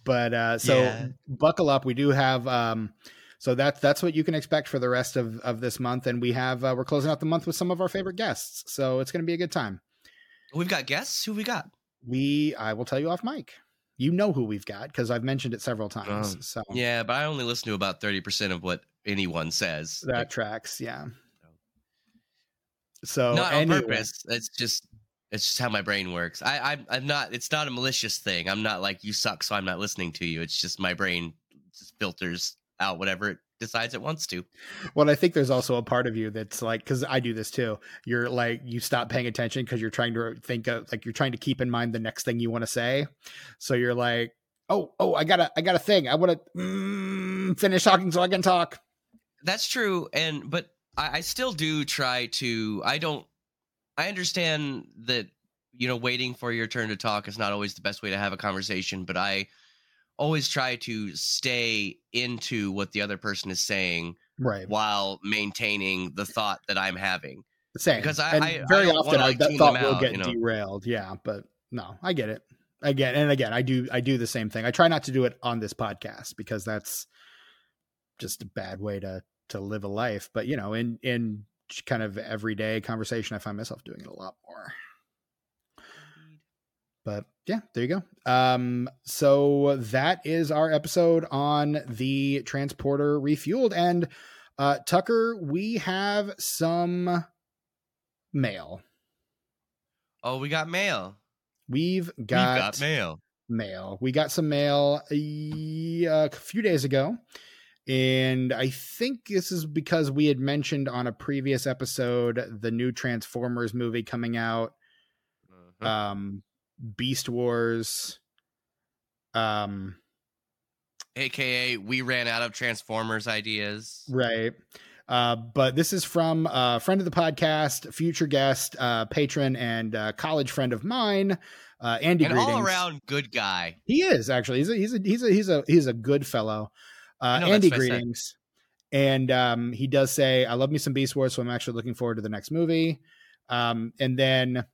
but uh so Yeah. buckle up we do have um so that's that's what you can expect for the rest of of this month and we have uh, we're closing out the month with some of our favorite guests so it's going to be a good time. We've got guests? Who we got? We i will tell you off mic you know who we've got because i've mentioned it several times Um, so yeah but i only listen to about 30% of what anyone says that tracks yeah so not on Oh, purpose. It's just it's just how my brain works. I, I I'm not. It's not a malicious thing. I'm not like you suck, so I'm not listening to you. It's just my brain just filters out whatever it decides it wants to. well i think there's also a part of you that's like because i do this too you're like you stop paying attention because you're trying to think of like you're trying to keep in mind the next thing you want to say so you're like oh oh i got a i got a thing i want to mm, finish talking so i can talk That's true, and but I, I still do try to. I don't. I understand that you know waiting for your turn to talk is not always the best way to have a conversation, but I always try to stay into what the other person is saying right while maintaining the thought that I'm having. same because I- and I- I very don't often I, like, that thought will out, get you know? derailed yeah but no i get it again and again i do i do the same thing i try not to do it on this podcast because that's just a bad way to to live a life but you know in in kind of everyday conversation i find myself doing it a lot more but yeah there you go um so that is our episode on the transporter refueled and uh tucker we have some mail Oh, we got mail. we've we got, got mail. mail we got some mail a, a few days ago And I think this is because we had mentioned on a previous episode the new Transformers movie coming out, Mhm. um, Beast Wars. Um, AKA, we ran out of Transformers ideas. right. Uh, but this is from a friend of the podcast, future guest, uh, patron, and uh, college friend of mine, uh, Andy. And greetings. all around good guy. He is actually. He's a he's a he's a he's a he's a good fellow. Uh, Andy, greetings. And um, he does say, "I love me some Beast Wars, so I'm actually looking forward to the next movie." Um, and then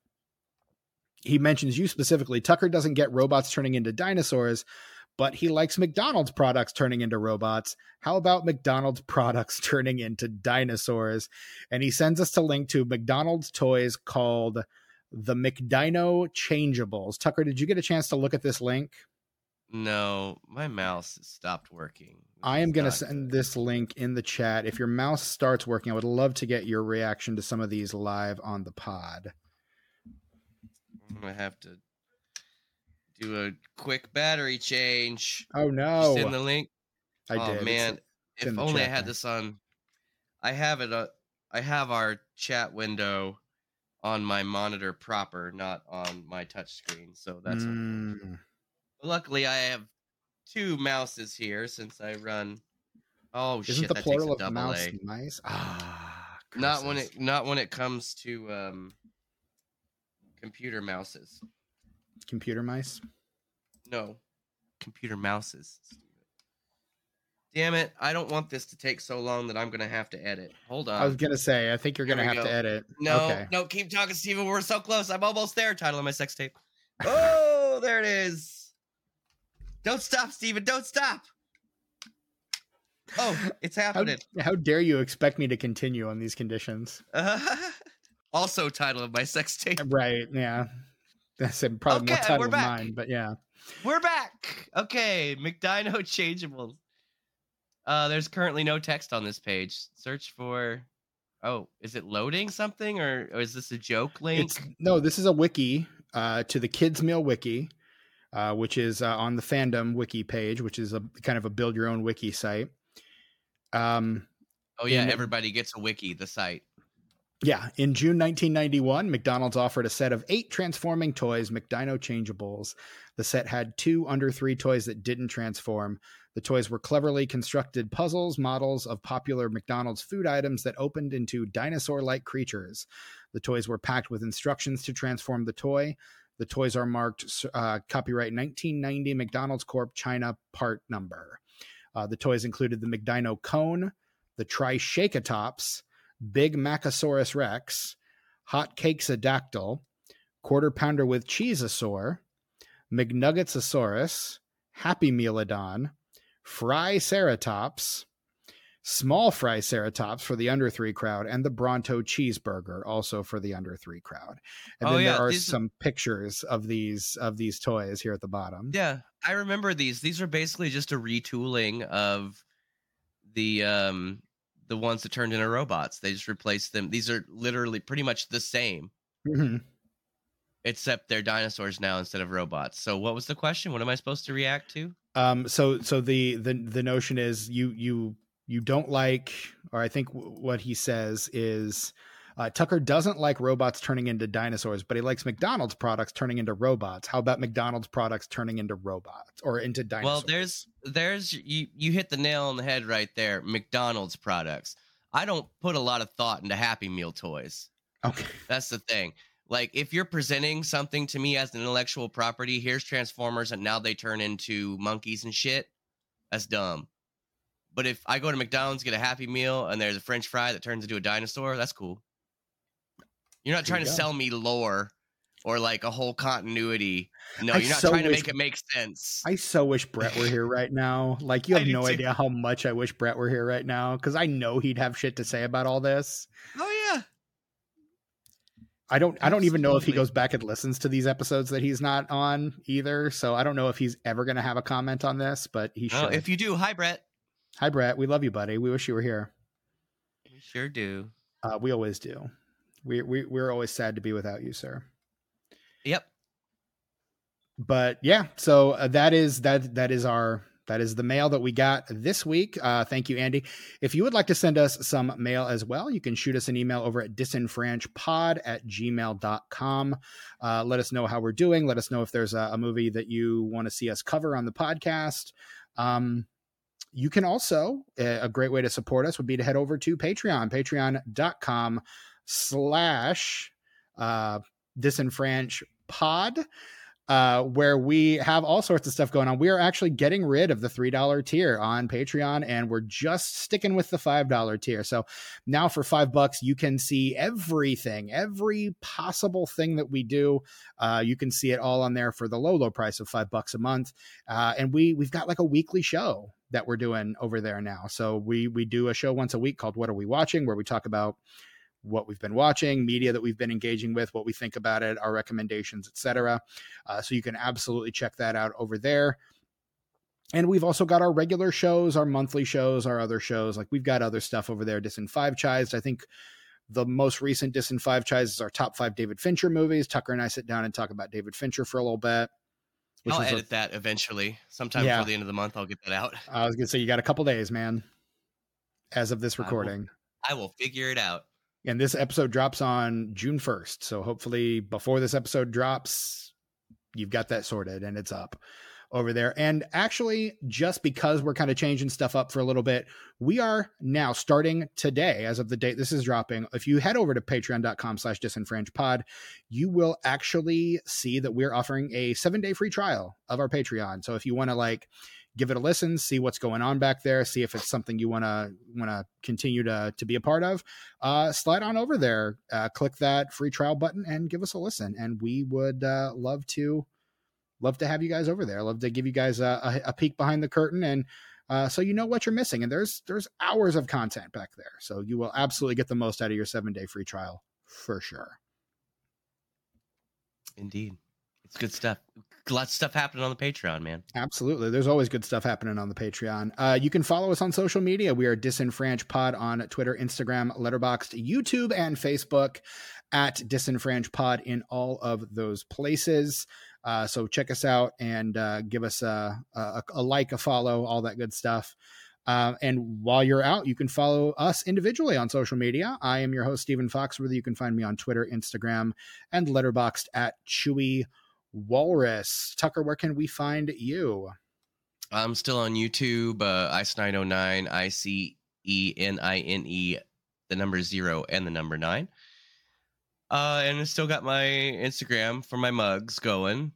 he mentions you specifically. Tucker doesn't get robots turning into dinosaurs, but he likes McDonald's products turning into robots. How about McDonald's products turning into dinosaurs? And he sends us to link to McDonald's toys called the McDino Changeables. Tucker, did you get a chance to look at this link? No, my mouse stopped working. I am going to send good. this link in the chat. If your mouse starts working, I would love to get your reaction to some of these live on the pod. I'm gonna have to do a quick battery change. Oh no, send the link. I oh did. Man, it's in if only I had there. this on. I have it. Uh, I have our chat window on my monitor proper, not on my touch screen. So that's. Mm, Luckily, I have two mouses here since I run. Oh isn't shit! the that plural takes a of mouse A. nice? Ah, Not when it. Not when it comes to um. Computer mouses. computer mice. No, computer mouses. Damn it! I don't want this to take so long that I'm gonna have to edit. Hold on. I was gonna say, I think you're gonna we have to edit. No, okay. no, keep talking, Stephen. We're so close. I'm almost there. Title of my sex tape. Oh, there it is. Don't stop, Stephen. Don't stop. Oh, it's happening. how dare you expect me to continue on these conditions? also, title of my sex tape. Right? Yeah, that's probably more title of back. mine, but yeah. We're back. Okay, McDino changeables. Uh, there's currently no text on this page. Search for. Oh, is it loading something or, or is this a joke link? It's no, this is a wiki uh, to the Kids Meal Wiki, uh, which is uh, on the fandom wiki page, which is a kind of a build your own wiki site. Um, oh yeah, everybody gets a wiki. The site. Yeah, in June 1991, McDonald's offered a set of eight transforming toys, McDino Changeables. The set had two under three toys that didn't transform. The toys were cleverly constructed puzzles, models of popular McDonald's food items that opened into dinosaur like creatures. The toys were packed with instructions to transform the toy. The toys are marked uh, copyright 1990 McDonald's Corp. China part number. Uh, the toys included the McDino Cone, the Triceratops, Big Macosaurus Rex, Hot Cakesadactyl, Quarter Pounder with Cheeseosaur, McNuggetsosaurus, Happy Mealodon, Fry Ceratops, Small Fry Ceratops for the under three crowd, and the Bronto Cheeseburger also for the under three crowd. And Oh, then yeah, there are these- some pictures of these of these toys here at the bottom. Yeah, I remember these. These are basically just a retooling of the um the ones that turned into robots. They just replaced them. These are literally pretty much the same, Mhm. except they're dinosaurs now instead of robots. So what was the question? What am I supposed to react to? Um, so so the the the notion is you you you don't like, or I think w- what he says is uh, Tucker doesn't like robots turning into dinosaurs, but he likes McDonald's products turning into robots. How about McDonald's products turning into robots or into dinosaurs? Well, there's there's you you hit the nail on the head right there. McDonald's products. I don't put a lot of thought into Happy Meal toys. okay. That's the thing. Like if you're presenting something to me as an intellectual property, here's Transformers and now they turn into monkeys and shit. That's dumb. But if I go to McDonald's, get a Happy Meal, and there's a French fry that turns into a dinosaur, that's cool. You're not trying to sell me lore or like a whole continuity. No, I you're not so trying to wish- make it make sense. I so wish Brett were here right now. Like you have no too. idea how much I wish Brett were here right now because I know he'd have shit to say about all this. oh yeah. I don't I don't even know if he goes back and listens to these episodes that he's not on either. So I don't know if he's ever going to have a comment on this, but he should. if you do, hi Brett. Hi Brett, we love you, buddy. We wish you were here. We sure do. Uh, we always do. We we we're always sad to be without you, sir. Yep. But yeah, so uh, that is that that is our that is the mail that we got this week. Uh, thank you, Andy. If you would like to send us some mail as well, you can shoot us an email over at disenfranchpod at gmail.com. Uh, let us know how we're doing. Let us know if there's a, a movie that you want to see us cover on the podcast. Um, you can also, a great way to support us would be to head over to Patreon, patreon.com slash uh, disenfranch pod uh, where we have all sorts of stuff going on. We are actually getting rid of the $3 tier on Patreon and we're just sticking with the $5 tier. So now for five bucks, you can see everything, every possible thing that we do. Uh, you can see it all on there for the low, low price of five bucks a month. Uh, and we, we've got like a weekly show that we're doing over there now. So we, we do a show once a week called What Are We Watching, where we talk about what we've been watching, media that we've been engaging with, what we think about it, our recommendations, etc. Uh, so you can absolutely check that out over there. And we've also got our regular shows, our monthly shows, our other shows. Like we've got other stuff over there. Disenfranchised. I think the most recent Disenfranchised is our top five David Fincher movies. Tucker and I sit down and talk about David Fincher for a little bit. I'll edit a, that eventually. Sometime yeah. before the end of the month, I'll get that out. I was gonna say you got a couple days, man. As of this recording, I will, I will figure it out and this episode drops on June 1st. So hopefully before this episode drops, you've got that sorted and it's up over there. And actually, just because we're kind of changing stuff up for a little bit, we are now starting today, as of the date this is dropping. If you head over to patreon.com slash disenfranchpod, you will actually see that we're offering a seven day free trial of our Patreon. So if you want to like give it a listen, see what's going on back there, see if it's something you want to want to continue to to be a part of. Uh, slide on over there, uh, click that free trial button, and give us a listen. And we would uh, love to love to have you guys over there. Love to give you guys a, a, a peek behind the curtain and. Uh, so you know what you're missing, and there's there's hours of content back there. So you will absolutely get the most out of your seven day free trial for sure. Indeed, it's good stuff lots of stuff happening on the Patreon, man. Absolutely. There's always good stuff happening on the Patreon. Uh, you can follow us on social media. We are Disenfranch Pod on Twitter, Instagram, Letterboxd, YouTube, and Facebook at Disenfranch Pod in all of those places. Uh, so check us out and uh, give us a, a, a, like, a follow, all that good stuff. Uh, and while you're out, you can follow us individually on social media. I am your host, Stephen Foxworthy. You can find me on Twitter, Instagram, and Letterboxd at Chewy Walrus. Tucker, where can we find you? I'm still on YouTube, uh, icenine09, I C E N I N E, the number zero and the number nine. Uh, and I still got my Instagram for my mugs going.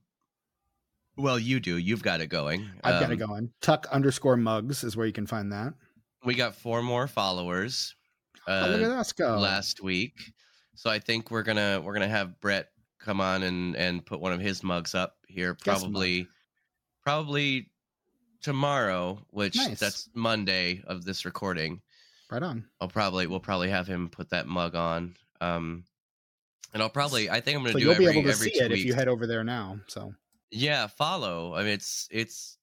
Well, you do. You've got it going. I've um, got it um, going. Tuck underscore mugs is where you can find that. We got four more followers. Uh, oh, look at us go. Last week, so I think we're gonna we're gonna have Brett come on and and put one of his mugs up here probably probably tomorrow which nice. that's monday of this recording. Right on. I'll probably we'll probably have him put that mug on um and i'll probably i think i'm gonna so do you'll every, be able to see it weeks. if you head over there now so. Yeah follow. I mean it's it's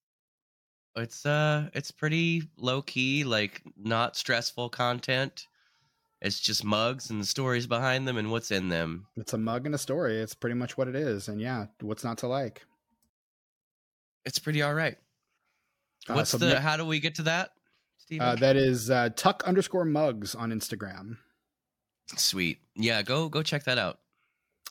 it's uh it's pretty low key like not stressful content it's just mugs and the stories behind them and what's in them. It's a mug and a story. It's pretty much what it is. And yeah, what's not to like? It's pretty all right. Uh, what's uh, so the? how do we get to that? Uh, that is uh, tuck underscore mugs on Instagram. Sweet. Yeah, go go check that out.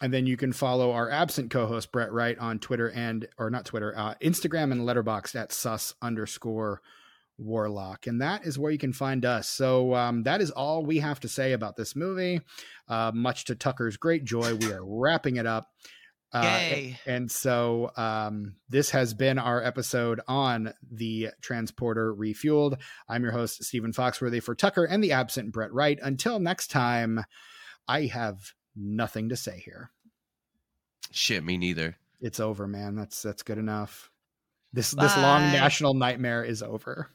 And then you can follow our absent co-host Brett Wright on Twitter and or not Twitter, uh, Instagram and Letterboxd at sus underscore Warlock. And that is where you can find us. So um, that is all we have to say about this movie. Uh, much to Tucker's great joy, we are wrapping it up. Uh, Yay. And so um, this has been our episode on the Transporter Refueled. I'm your host, Stephen Foxworthy, for Tucker and the absent Brett Wright. Until next time, I have nothing to say here. Shit, me neither. It's over, man. That's that's good enough. This Bye. this long national nightmare is over.